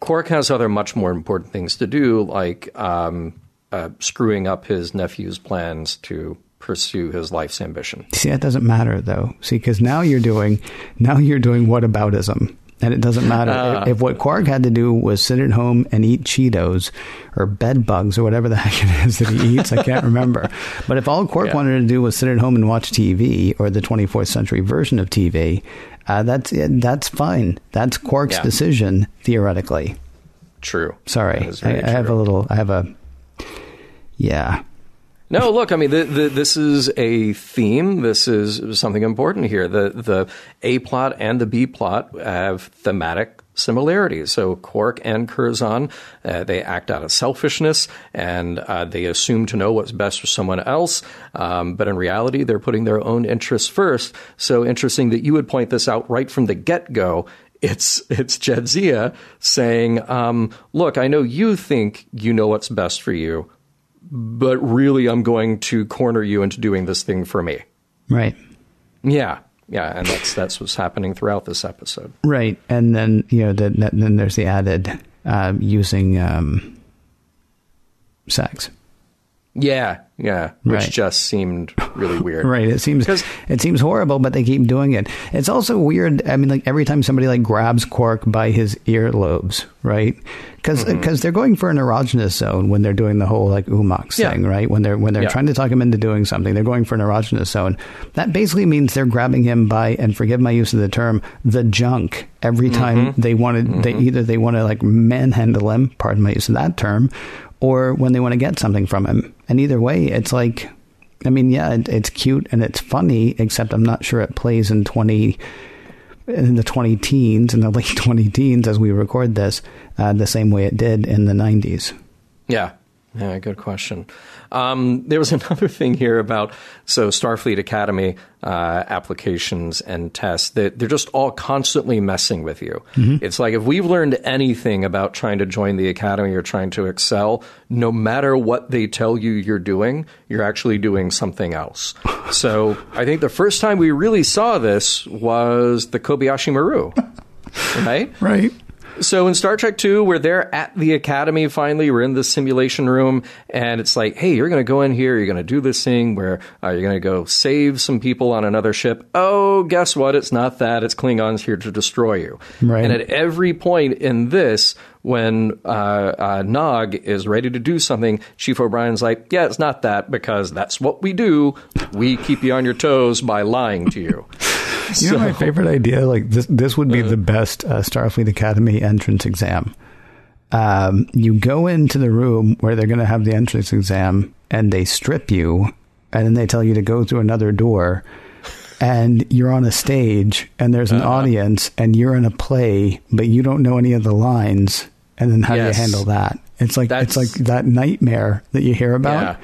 Quark has other much more important things to do, like um, uh, screwing up his nephew's plans to pursue his life's ambition. See, that doesn't matter though. See, because now you're doing now you're doing whataboutism, and it doesn't matter Uh. if, if what Quark had to do was sit at home and eat Cheetos or bed bugs or whatever the heck it is that he eats. I can't remember. But if all Quark Yeah. wanted to do was sit at home and watch TV or the 24th century version of TV, uh, that's that's fine. That's Quark's Yeah. decision theoretically. True. Sorry, I, very I have a little. I have a. Yeah, No, look, I mean, the, the, this is a theme. This is something important here. The the A plot and the B plot have thematic similarities. So Quark and Curzon, uh, they act out of selfishness and uh, they assume to know what's best for someone else. Um, but in reality, they're putting their own interests first. So interesting that you would point this out right from the get go. It's it's Jadzia saying, um, "Look, I know you think you know what's best for you, but really I'm going to corner you into doing this thing for me. right. Yeah. Yeah, and that's that's what's happening throughout this episode. Right, and then you know, then, then there's the added um, using um, sex. Yeah, yeah, which Right. just seemed really weird. Right, it seems it seems horrible, but they keep doing it. It's also weird. I mean, like every time somebody like grabs Quark by his earlobes, right? Because Mm-hmm. they're going for an erogenous zone when they're doing the whole like oo-mox Yeah. thing, right? When they're when they're Yeah. trying to talk him into doing something, they're going for an erogenous zone. That basically means they're grabbing him by, and forgive my use of the term, the junk. Every time Mm-hmm. they wanted, they either they want to like manhandle him, pardon my use of that term, or when they want to get something from him. And either way, it's like, I mean, yeah, it, it's cute and it's funny, except I'm not sure it plays in 20, in the 20 teens, in the late 20 teens as we record this, uh, the same way it did in the 90s. Yeah. Yeah, good question. Um, there was another thing here about so Starfleet Academy uh, applications and tests that they're just all constantly messing with you. It's like if we've learned anything about trying to join the academy or trying to excel, no matter what they tell you you're doing, you're actually doing something else. so I think the first time we really saw this was the Kobayashi Maru, right? Right. So in Star Trek 2, where they're at the academy finally, we're in the simulation room, and it's like, hey, you're going to go in here, you're going to do this thing where uh, you're going to go save some people on another ship. Oh, guess what? It's not that. It's Klingons here to destroy you. Right. And at every point in this, when uh, uh, Nog is ready to do something, Chief O'Brien's like, yeah, it's not that because that's what we do. We keep you on your toes by lying to you. You know my favorite idea? Like this, this would be the best uh, Starfleet Academy entrance exam. Um, you go into the room where they're going to have the entrance exam, and they strip you, and then they tell you to go through another door, and you're on a stage, and there's an audience, and you're in a play, but you don't know any of the lines, and then how Yes. do you handle that? It's like it's like that nightmare that you hear about.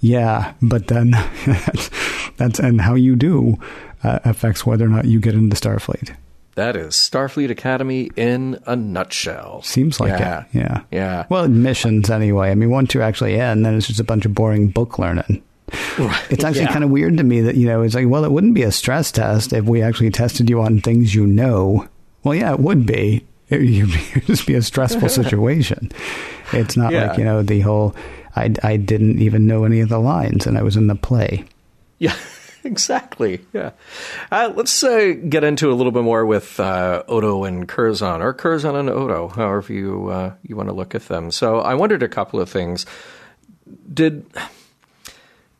Yeah, but then that's, that's and how you do uh, affects whether or not you get into Starfleet. That is Starfleet Academy in a nutshell. Seems like yeah. it. Yeah. Yeah. Well, missions anyway. I mean, once you're actually in, then it's just a bunch of boring book learning. It's actually Yeah. kind of weird to me that you know it's like, well, it wouldn't be a stress test if we actually tested you on things you know. Well, yeah, it would be. It would just be a stressful situation. It's not Yeah. like you know the whole. I I didn't even know any of the lines, and I was in the play. Yeah, exactly. Yeah. Uh, let's uh, get into a little bit more with uh, Odo and Curzon, or Curzon and Odo, however you uh, you want to look at them. So I wondered a couple of things. Did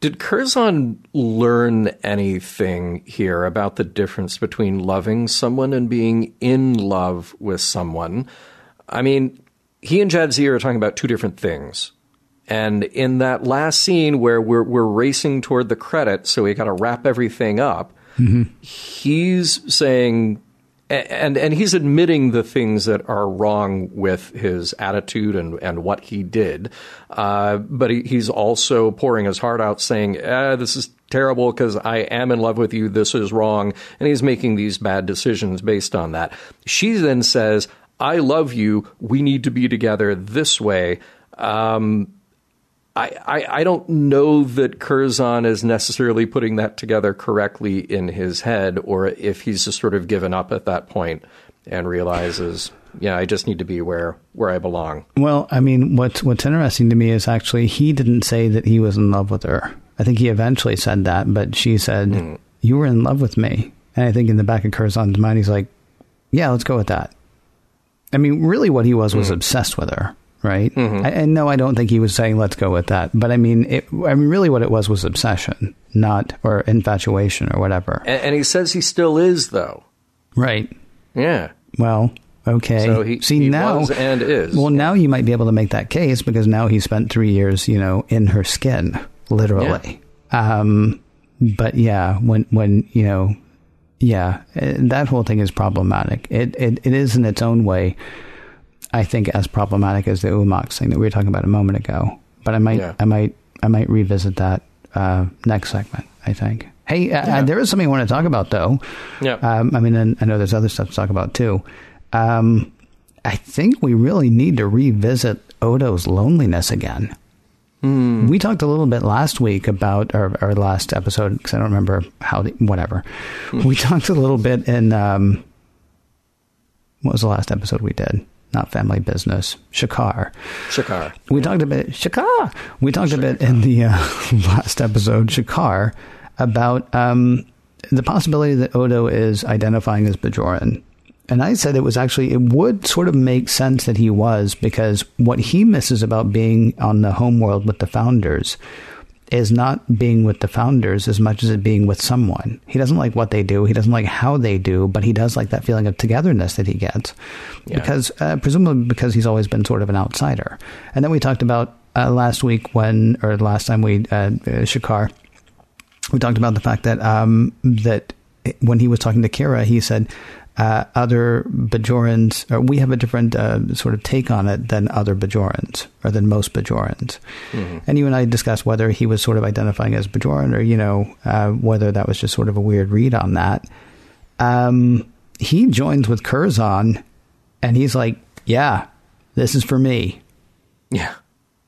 did Curzon learn anything here about the difference between loving someone and being in love with someone? I mean, he and Jadzia are talking about two different things. And in that last scene where we're we're racing toward the credit, so we got to wrap everything up. He's saying, and and he's admitting the things that are wrong with his attitude and, and what he did, uh, but he, he's also pouring his heart out, saying, eh, "This is terrible because I am in love with you. This is wrong," and he's making these bad decisions based on that. She then says, "I love you. We need to be together this way." Um, I, I, I, don't know that Curzon is necessarily putting that together correctly in his head, or if he's just sort of given up at that point and realizes, yeah, I just need to be where where I belong. Well, I mean, what's what's interesting to me is actually he didn't say that he was in love with her. I think he eventually said that, but she said, mm. "You were in love with me," and I think in the back of Curzon's mind, he's like, "Yeah, let's go with that." I mean, really, what he was was mm. obsessed with her right? Mm-hmm. I, and no, I don't think he was saying let's go with that. But I mean, it, I mean, really, what it was was obsession, not or infatuation or whatever. And, and he says he still is, though. Right. Yeah. Well, okay. So he, See he now, and is. Well, now you might be able to make that case because now he spent three years, you know, in her skin, literally. Yeah. Um, but yeah, when when you know, yeah, that whole thing is problematic. It it, it is in its own way I think as problematic as the Oo-mox thing that we were talking about a moment ago. But I might, yeah. I might, I might revisit that uh, next segment. I think. Hey, uh, yeah. uh, there is something I want to talk about though. Yeah. Um, I mean, I know there's other stuff to talk about too. Um, I think we really need to revisit Odo's loneliness again. Mm. We talked a little bit last week about our, our last episode because I don't remember how. The, whatever. Mm. We talked a little bit in. Um, what was the last episode we did? Not family business. Shakar. Shakar. We talked a bit. Shakar. We talked Shakar. a bit in the uh, last episode, Shakar, about um, the possibility that Odo is identifying as Bajoran. And I said it was actually, it would sort of make sense that he was because what he misses about being on the homeworld with the founders is not being with the founders as much as it being with someone. He doesn't like what they do. He doesn't like how they do, but he does like that feeling of togetherness that he gets yeah. because, uh, presumably because he's always been sort of an outsider. And then we talked about uh, last week when, or last time we, uh, uh Shakar, we talked about the fact that, um, that when he was talking to Kira, he said, uh, other Bajorans, or we have a different uh, sort of take on it than other Bajorans, or than most Bajorans. Mm-hmm. And you and I discussed whether he was sort of identifying as Bajoran, or you know, uh, whether that was just sort of a weird read on that. Um, he joins with Curzon, and he's like, "Yeah, this is for me." Yeah,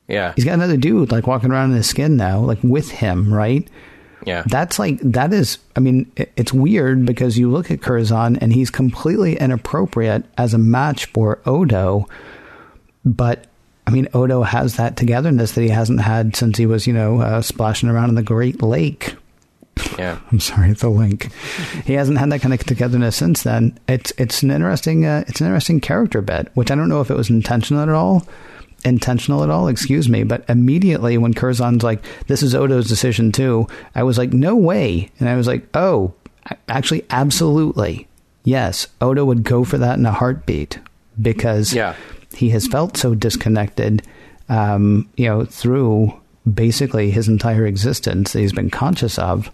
yeah. He's got another dude like walking around in his skin now, like with him, right? Yeah. That's like, that is, I mean, it's weird because you look at Curzon and he's completely inappropriate as a match for Odo. But, I mean, Odo has that togetherness that he hasn't had since he was, you know, uh, splashing around in the Great Lake. Yeah. I'm sorry, the link. he hasn't had that kind of togetherness since then. It's it's an interesting uh, it's an interesting character bit, which I don't know if it was intentional at all intentional at all, excuse me. But immediately when Curzon's like, this is Odo's decision too, I was like, no way. And I was like, oh, actually, absolutely. Yes, Odo would go for that in a heartbeat because yeah. he has felt so disconnected, um, you know, through basically his entire existence that he's been conscious of.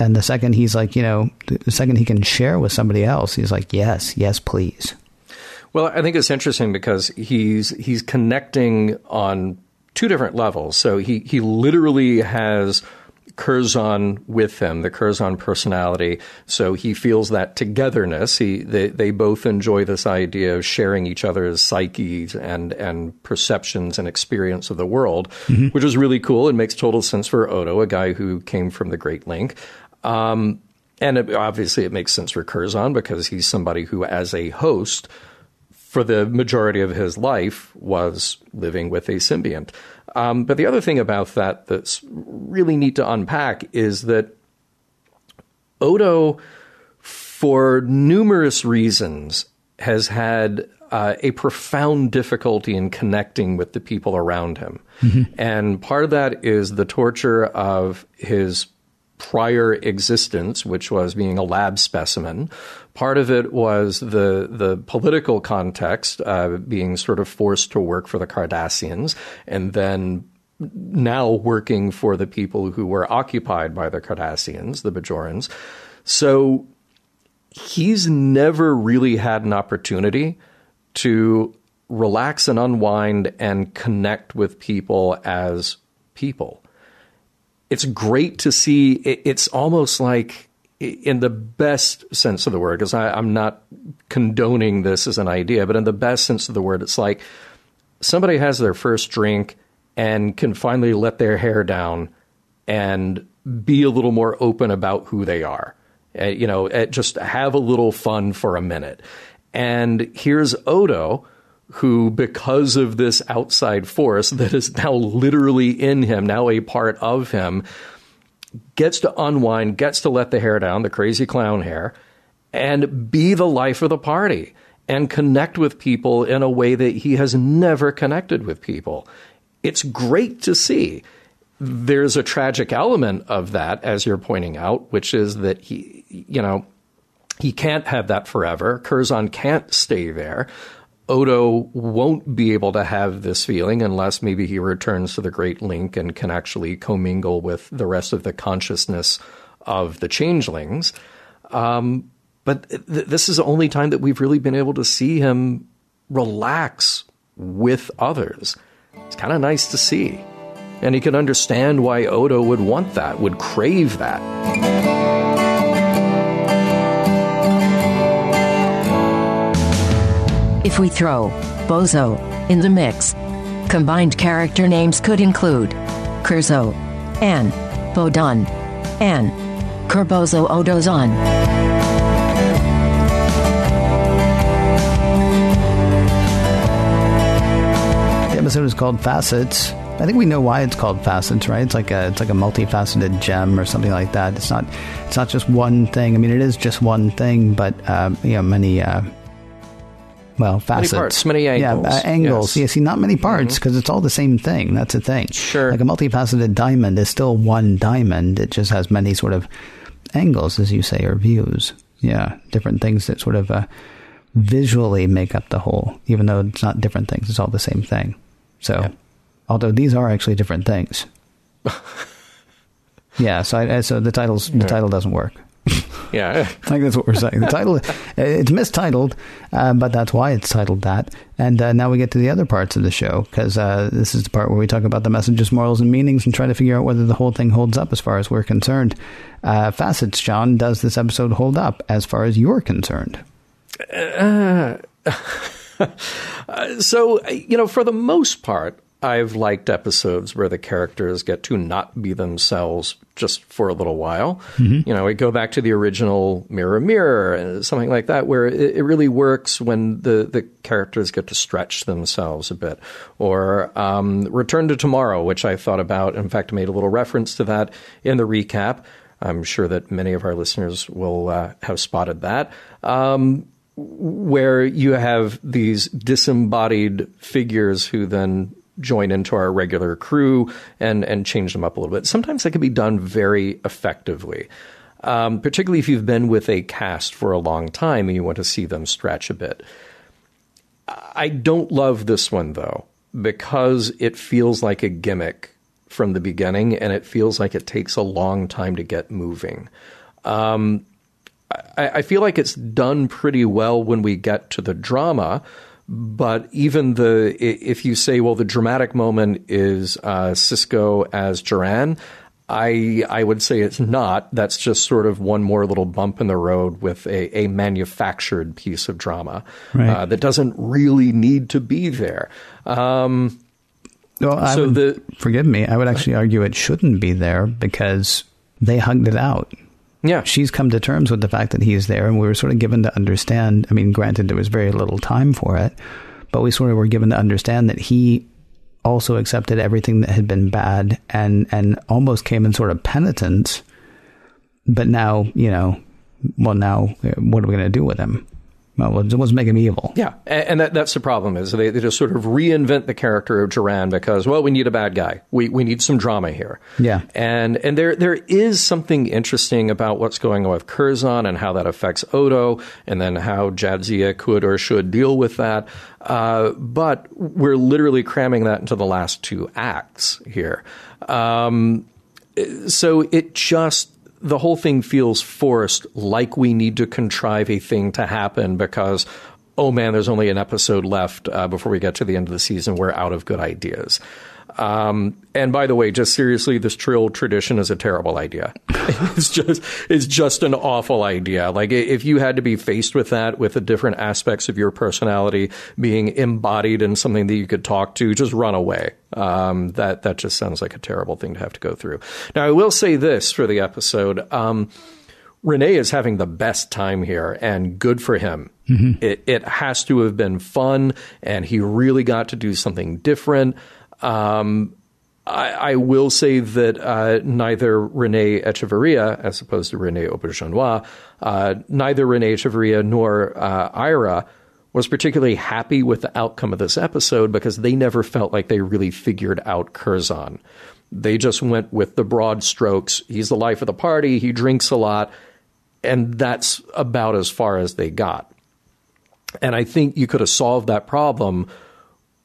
And the second he's like, you know, the second he can share with somebody else, he's like, yes, yes, please. Well, I think it's interesting because he's he's connecting on two different levels. So he he literally has Curzon with him, the Curzon personality. So he feels that togetherness. He they, they both enjoy this idea of sharing each other's psyches and and perceptions and experience of the world, mm-hmm. which is really cool. It makes total sense for Odo, a guy who came from the Great Link. Um, and it, obviously, it makes sense for Curzon because he's somebody who, as a host, for the majority of his life was living with a symbiont. Um, but the other thing about that that's really neat to unpack is that Odo, for numerous reasons, has had uh, a profound difficulty in connecting with the people around him. Mm-hmm. And part of that is the torture of his prior existence, which was being a lab specimen. Part of it was the the political context, uh, being sort of forced to work for the Cardassians, and then now working for the people who were occupied by the Cardassians, the Bajorans. So he's never really had an opportunity to relax and unwind and connect with people as people. It's great to see. It's almost like, in the best sense of the word, because I'm not condoning this as an idea, but in the best sense of the word, it's like somebody has their first drink and can finally let their hair down and be a little more open about who they are. Uh, you know, uh, just have a little fun for a minute. And here's Odo, who, because of this outside force that is now literally in him, now a part of him, gets to unwind, gets to let the hair down, the crazy clown hair, and be the life of the party and connect with people in a way that he has never connected with people. It's great to see. There's a tragic element of that, as you're pointing out, which is that he, you know, he can't have that forever. Curzon can't stay there. Odo won't be able to have this feeling unless maybe he returns to the Great Link and can actually commingle with the rest of the consciousness of the changelings. Um, but th- this is the only time that we've really been able to see him relax with others. It's kind of nice to see. And he can understand why Odo would want that, would crave that. If we throw Bozo in the mix, combined character names could include Curzo, Anne, Bodon, and Kerbozo Odozon. The episode is called Facets. I think we know why it's called Facets, right? It's like a it's like a multifaceted gem or something like that. It's not it's not just one thing. I mean, it is just one thing, but um, you know, many. Uh, well, facets, many, parts, many angles. Yeah, uh, angles. Yes. Yeah, see, not many parts because mm-hmm. it's all the same thing. That's the thing. Sure. Like a multifaceted diamond is still one diamond. It just has many sort of angles, as you say, or views. Yeah, different things that sort of uh, visually make up the whole, even though it's not different things. It's all the same thing. So, yeah. although these are actually different things. yeah. So, I, so the titles the title doesn't work. Yeah, I think that's what we're saying. The title, it's mistitled, uh, but that's why it's titled that. And uh, now we get to the other parts of the show because uh, this is the part where we talk about the messages, morals, and meanings, and try to figure out whether the whole thing holds up as far as we're concerned. Uh, facets, John, does this episode hold up as far as you're concerned? Uh, so you know, for the most part, I've liked episodes where the characters get to not be themselves just for a little while. Mm-hmm. You know, we go back to the original Mirror Mirror something like that, where it, it, really works when the, the characters get to stretch themselves a bit. Or um, Return to Tomorrow, which I thought about, in fact, made a little reference to that in the recap. I'm sure that many of our listeners will uh, have spotted that. Um, where you have these disembodied figures who then join into our regular crew and and change them up a little bit. Sometimes that can be done very effectively. Um, particularly if you've been with a cast for a long time and you want to see them stretch a bit. I don't love this one though, because it feels like a gimmick from the beginning and it feels like it takes a long time to get moving. Um, I, I, feel like it's done pretty well when we get to the drama, but even the if you say, well, the dramatic moment is uh, Sisko as Joran, I I would say it's not. That's just sort of one more little bump in the road with a, a manufactured piece of drama right. uh, that doesn't really need to be there. Um, well, so would, the forgive me. I would actually argue it shouldn't be there because they hugged it out. Yeah. She's come to terms with the fact that he's there, and we were sort of given to understand. I mean, granted, there was very little time for it, but we sort of were given to understand that he also accepted everything that had been bad and, and almost came in sort of penitence. But now, you know, well, now what are we going to do with him? Well, let's make him evil. Yeah, and that, that's the problem is they, they just sort of reinvent the character of Joran because well, we need a bad guy. We we need some drama here. Yeah, and and there there is something interesting about what's going on with Curzon and how that affects Odo, and then how Jadzia could or should deal with that. Uh, but we're literally cramming that into the last two acts here. Um, so it just the whole thing feels forced, like we need to contrive a thing to happen because, oh man, there's only an episode left uh, before we get to the end of the season. We're out of good ideas. Um, and by the way, just seriously, this trill tradition is a terrible idea. it's just it's just an awful idea. Like if you had to be faced with that, with the different aspects of your personality being embodied in something that you could talk to, just run away. Um, that that just sounds like a terrible thing to have to go through. Now, I will say this for the episode. Um, Rene is having the best time here, and good for him. Mm-hmm. It, it has to have been fun, and he really got to do something different. Um, I, I, will say that uh, neither Rene Echevarria, as opposed to Rene Auberjonois, uh, neither Rene Echevarria nor uh, Ira was particularly happy with the outcome of this episode because they never felt like they really figured out Curzon. They just went with the broad strokes. He's the life of the party. He drinks a lot. And that's about as far as they got. And I think you could have solved that problem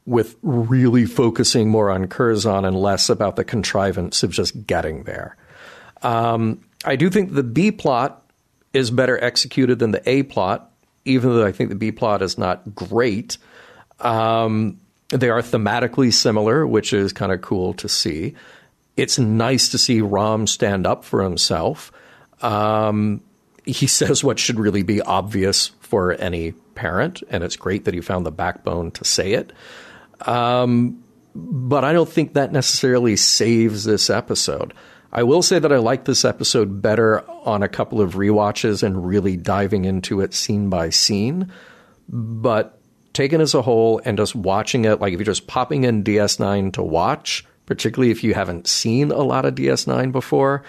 with really focusing more on Curzon and less about the contrivance of just getting there. Um, I do think the B plot is better executed than the A plot, even though I think the B plot is not great. Um, they are thematically similar, which is kind of cool to see. It's nice to see Rom stand up for himself. Um, he says what should really be obvious for any parent, and it's great that he found the backbone to say it. Um, but I don't think that necessarily saves this episode. I will say that I like this episode better on a couple of re-watches and really diving into it scene by scene. But taken as a whole and just watching it, like if you're just popping in DS9 to watch, particularly if you haven't seen a lot of DS9 before,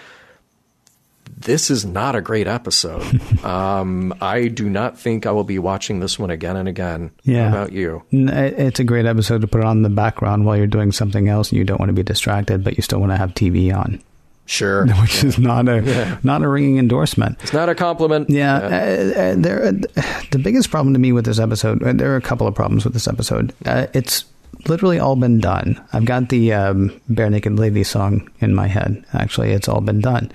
this is not a great episode. um, I do not think I will be watching this one again and again. Yeah. How about you? It's a great episode to put on the background while you're doing something else and you don't want to be distracted, but you still want to have TV on. Sure, which is not a yeah. not a ringing endorsement. It's not a compliment. Yeah, yeah. Uh, uh, there. Uh, the biggest problem to me with this episode, uh, there are a couple of problems with this episode. Uh, it's literally all been done. I've got the um, Barenaked Lady song in my head. Actually, it's all been done.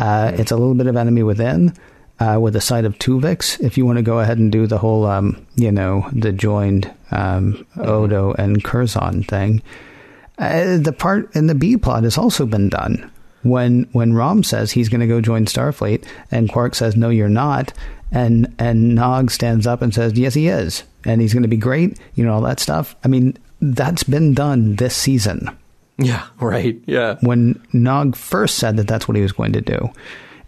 Uh, it's a little bit of Enemy Within. Uh, with the side of Tuvix, if you want to go ahead and do the whole, um, you know, the joined um. Odo and Curzon thing. Uh, the part in the B plot has also been done. When when Rom says he's going to go join Starfleet, and Quark says, "No, you're not," and and Nog stands up and says, "Yes, he is," and he's going to be great. You know all that stuff. I mean, that's been done this season. Yeah, right. Yeah. When Nog first said that that's what he was going to do,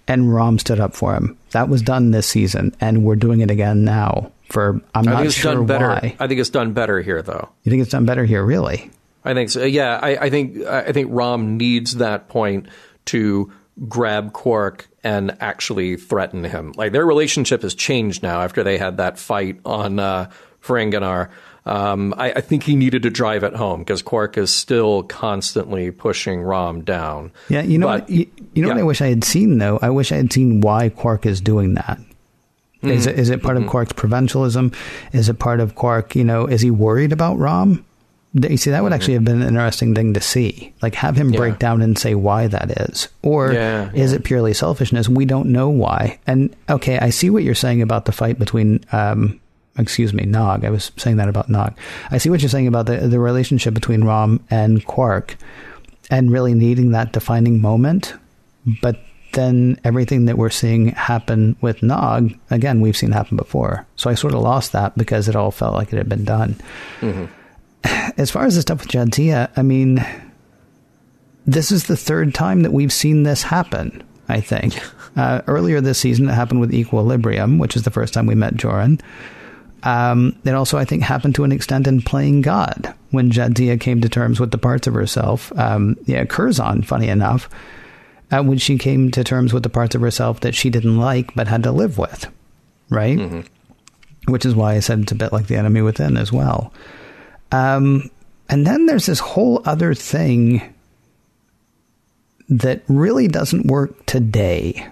and Rom stood up for him. That was done this season, and we're doing it again now. For I'm I not sure done better. why. I think it's done better here, though. You think it's done better here, really? I think so. Yeah, I, I think I think Rom needs that point to grab Quark and actually threaten him. Like their relationship has changed now after they had that fight on uh, Ferenginar. Um, I, I, think he needed to drive it home because Quark is still constantly pushing Rom down. Yeah, you know, but, what, you, you know yeah. what I wish I had seen though. I wish I had seen why Quark is doing that. Mm-hmm. Is it is it part mm-hmm. of Quark's provincialism? Is it part of Quark? You know, is he worried about Rom? You see, that would actually have been an interesting thing to see. Like, have him break down and say why that is. Or yeah, yeah. is it purely selfishness? We don't know why. And, okay, I see what you're saying about the fight between um, excuse me, Nog. I was saying that about Nog. I see what you're saying about the the relationship between Rom and Quark, and really needing that defining moment. But then everything that we're seeing happen with Nog, again, we've seen happen before. So I sort of lost that because it all felt like it had been done. Mm-hmm. As far as the stuff with Jadzia, I mean, this is the third time that we've seen this happen. I think. Uh, earlier this season, it happened with Equilibrium, which is the first time we met Joran. Um, it also, I think, happened to an extent in playing God when Jadzia came to terms with the parts of herself. Um, yeah, Curzon, funny enough, uh, when she came to terms with the parts of herself that she didn't like but had to live with, right? Mm-hmm. Which is why I said it's a bit like the enemy within as well. Um, and then there's this whole other thing that really doesn't work today.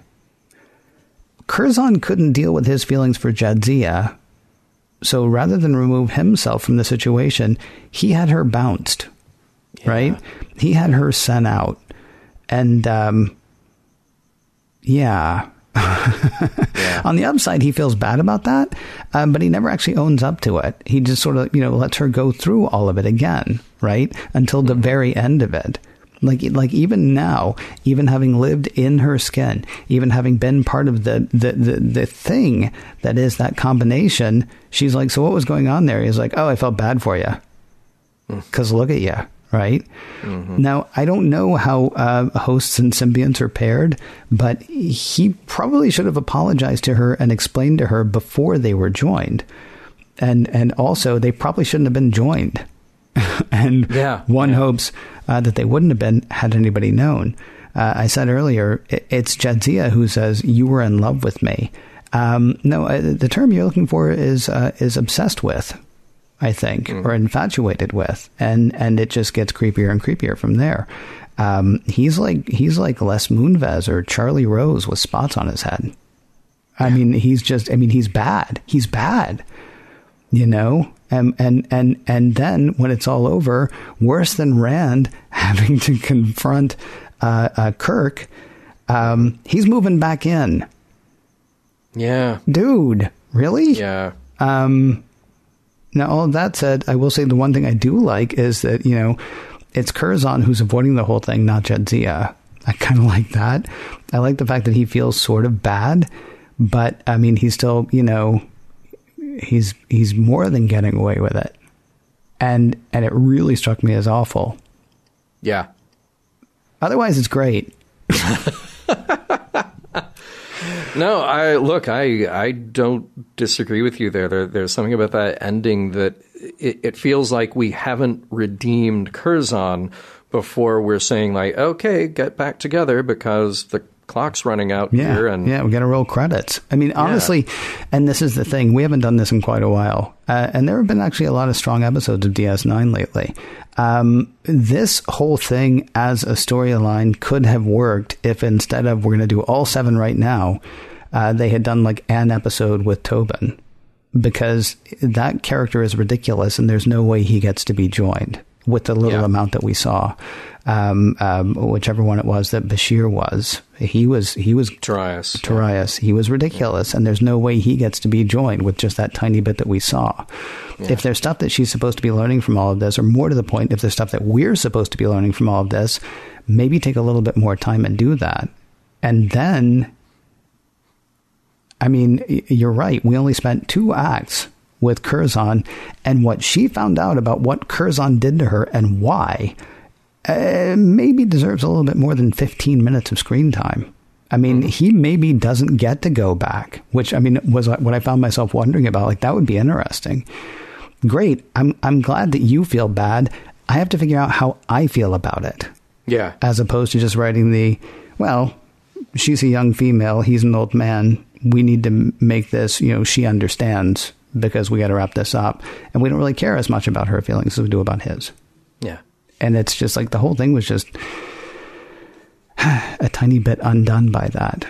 Curzon couldn't deal with his feelings for Jadzia so rather than remove himself from the situation, he had her bounced, yeah. right? He had her sent out. And um, yeah. Yeah. On the upside, he feels bad about that, um, but he never actually owns up to it. He just sort of, you know, lets her go through all of it again, right? Until the very end of it. Like, like even now, even having lived in her skin, even having been part of the, the, the, the thing that is that combination, she's like, so what was going on there? He's like, oh, I felt bad for you. Cause look at you, right? Now, I don't know how uh, hosts and symbionts are paired, but he probably should have apologized to her and explained to her before they were joined. And, and also, they probably shouldn't have been joined. and Yeah, one yeah. hopes uh, that they wouldn't have been had anybody known. Uh, I said earlier, it, it's Jadzia who says, You were in love with me. Um, no, uh, the term you're looking for is uh, is obsessed with. I think, or infatuated with, and and it just gets creepier and creepier from there. Um, he's like he's like Les Moonves or Charlie Rose with spots on his head. I mean, he's just I mean, he's bad. He's bad. You know, and and and and then when it's all over, worse than Rand having to confront uh, uh, Kirk, um, he's moving back in, Yeah. dude. Really? Yeah. Um, Now, all that said, I will say the one thing I do like is that, you know, it's Curzon who's avoiding the whole thing, not Jadzia. I kind of like that. I like the fact that he feels sort of bad, but I mean, he's still, you know, he's he's more than getting away with it. And and it really struck me as awful. Yeah. Otherwise, it's great. No, I look, I I don't disagree with you there. there there's something about that ending that it, it feels like we haven't redeemed Curzon before we're saying like, okay, get back together because the clock's running out Yeah, here and yeah, we got to roll credits. I mean, honestly, and this is the thing: we haven't done this in quite a while, uh, and there have been actually a lot of strong episodes of DS9 lately. Um, this whole thing as a storyline could have worked if instead of we're going to do all seven right now, uh, they had done like an episode with Tobin, because that character is ridiculous, and there's no way he gets to be joined with the little Yeah. amount that we saw. Um, um, whichever one it was that Bashir was, he was he was Darius. Torias. He was ridiculous, and there's no way he gets to be joined with just that tiny bit that we saw. If there's stuff that she's supposed to be learning from all of this, or more to the point, if there's stuff that we're supposed to be learning from all of this, maybe take a little bit more time and do that. And then, I mean, you're right. We only spent two acts with Curzon, and what she found out about what Curzon did to her and why uh, maybe deserves a little bit more than 15 minutes of screen time. I mean, he maybe doesn't get to go back, which I mean was what I found myself wondering about. Like that would be interesting. Great. I'm I'm glad that you feel bad. I have to figure out how I feel about it, Yeah. as opposed to just writing the, well, she's a young female, he's an old man. We need to make this, you know, she understands because we got to wrap this up, and we don't really care as much about her feelings as we do about his Yeah. and it's just like the whole thing was just a tiny bit undone by that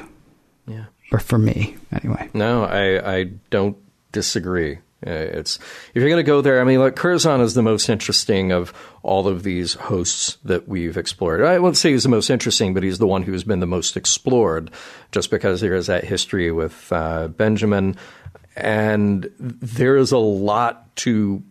Yeah. or for me anyway No, I, I don't disagree. Uh, It's if you're going to go there. I mean, like Curzon is the most interesting of all of these hosts that we've explored. I won't say he's the most interesting, but he's the one who's been the most explored, just because there is that history with uh, Benjamin, and there is a lot to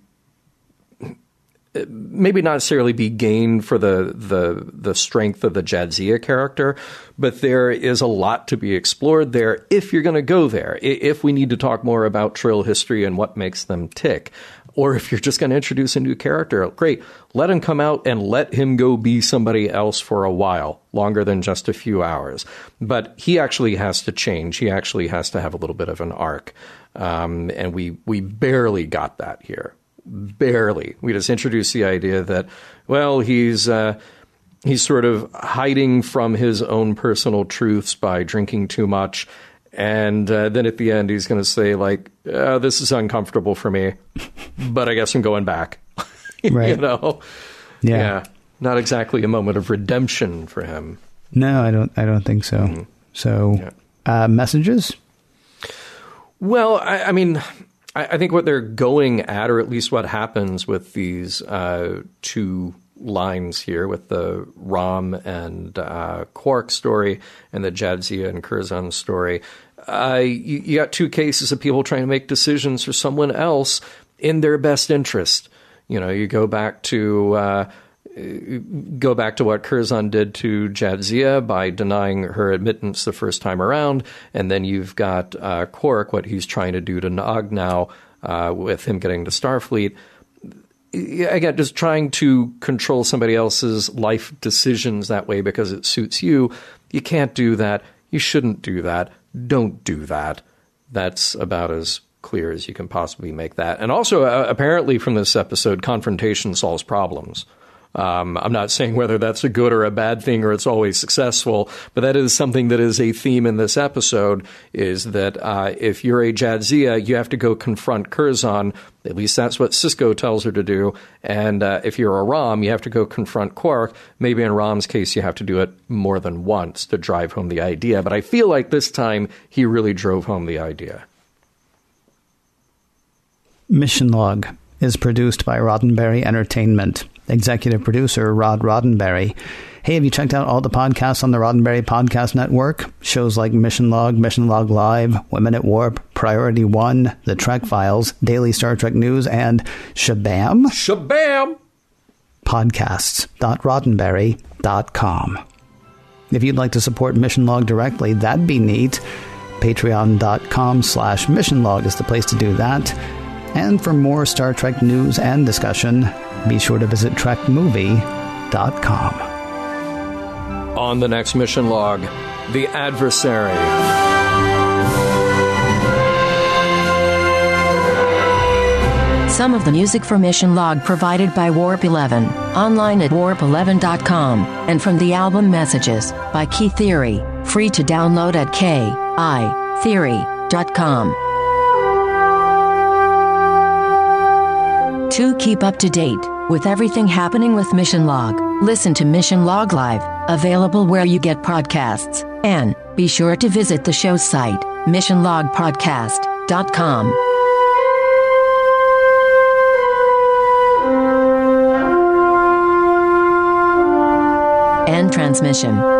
maybe not necessarily be gained for the the the strength of the Jadzia character, but there is a lot to be explored there if you're going to go there. If we need to talk more about Trill history and what makes them tick, or if you're just going to introduce a new character, great, let him come out and let him go be somebody else for a while, longer than just a few hours. But he actually has to change. He actually has to have a little bit of an arc, um, and we we barely got that here. Barely. We just introduced the idea that, well, he's uh, he's sort of hiding from his own personal truths by drinking too much, and uh, then at the end he's going to say like, uh, "This is uncomfortable for me, but I guess I'm going back." you know, Yeah. not exactly a moment of redemption for him. no i don't i don't think so. So uh, messages Well, I, I mean, I, I think what they're going at, or at least what happens with these uh, two lines here with the Rom and uh, Quark story and the Jadzia and Curzon story. Uh, you, you got two cases of people trying to make decisions for someone else in their best interest. You know, you go back to uh, go back to what Curzon did to Jadzia by denying her admittance the first time around, and then you've got uh, Quark, what he's trying to do to Nog now uh, with him getting to Starfleet. Again, just trying to control somebody else's life decisions that way because it suits you. You can't do that. You shouldn't do that. Don't do that. That's about as clear as you can possibly make that. And also, uh, apparently, from this episode, confrontation solves problems. Um, I'm not saying whether that's a good or a bad thing or it's always successful, but that is something that is a theme in this episode is that uh, if you're a Jadzia, you have to go confront Curzon. At least that's what Sisko tells her to do. And uh, if you're a Rom, you have to go confront Quark. Maybe in Rom's case, you have to do it more than once to drive home the idea. But I feel like this time he really drove home the idea. Mission Log is produced by Roddenberry Entertainment. Executive producer Rod Roddenberry. Hey, have you checked out all the podcasts on the Roddenberry Podcast Network? Shows like Mission Log, Mission Log Live, Women at Warp, Priority One, The Trek Files, Daily Star Trek News, and Shabam? Shabam! Podcasts.roddenberry.com. If you'd like to support Mission Log directly, that'd be neat. Patreon.com slash Mission Log is the place to do that. And for more Star Trek news and discussion, be sure to visit TrekMovie.com. On the next mission log, The Adversary. Some of the music for Mission Log provided by Warp 11, online at warp11.com, and from the album Messages by Kitheory, free to download at kitheory.com. To keep up to date with everything happening with Mission Log, listen to Mission Log Live, available where you get podcasts, and be sure to visit the show's site, missionlogpodcast.com. and transmission.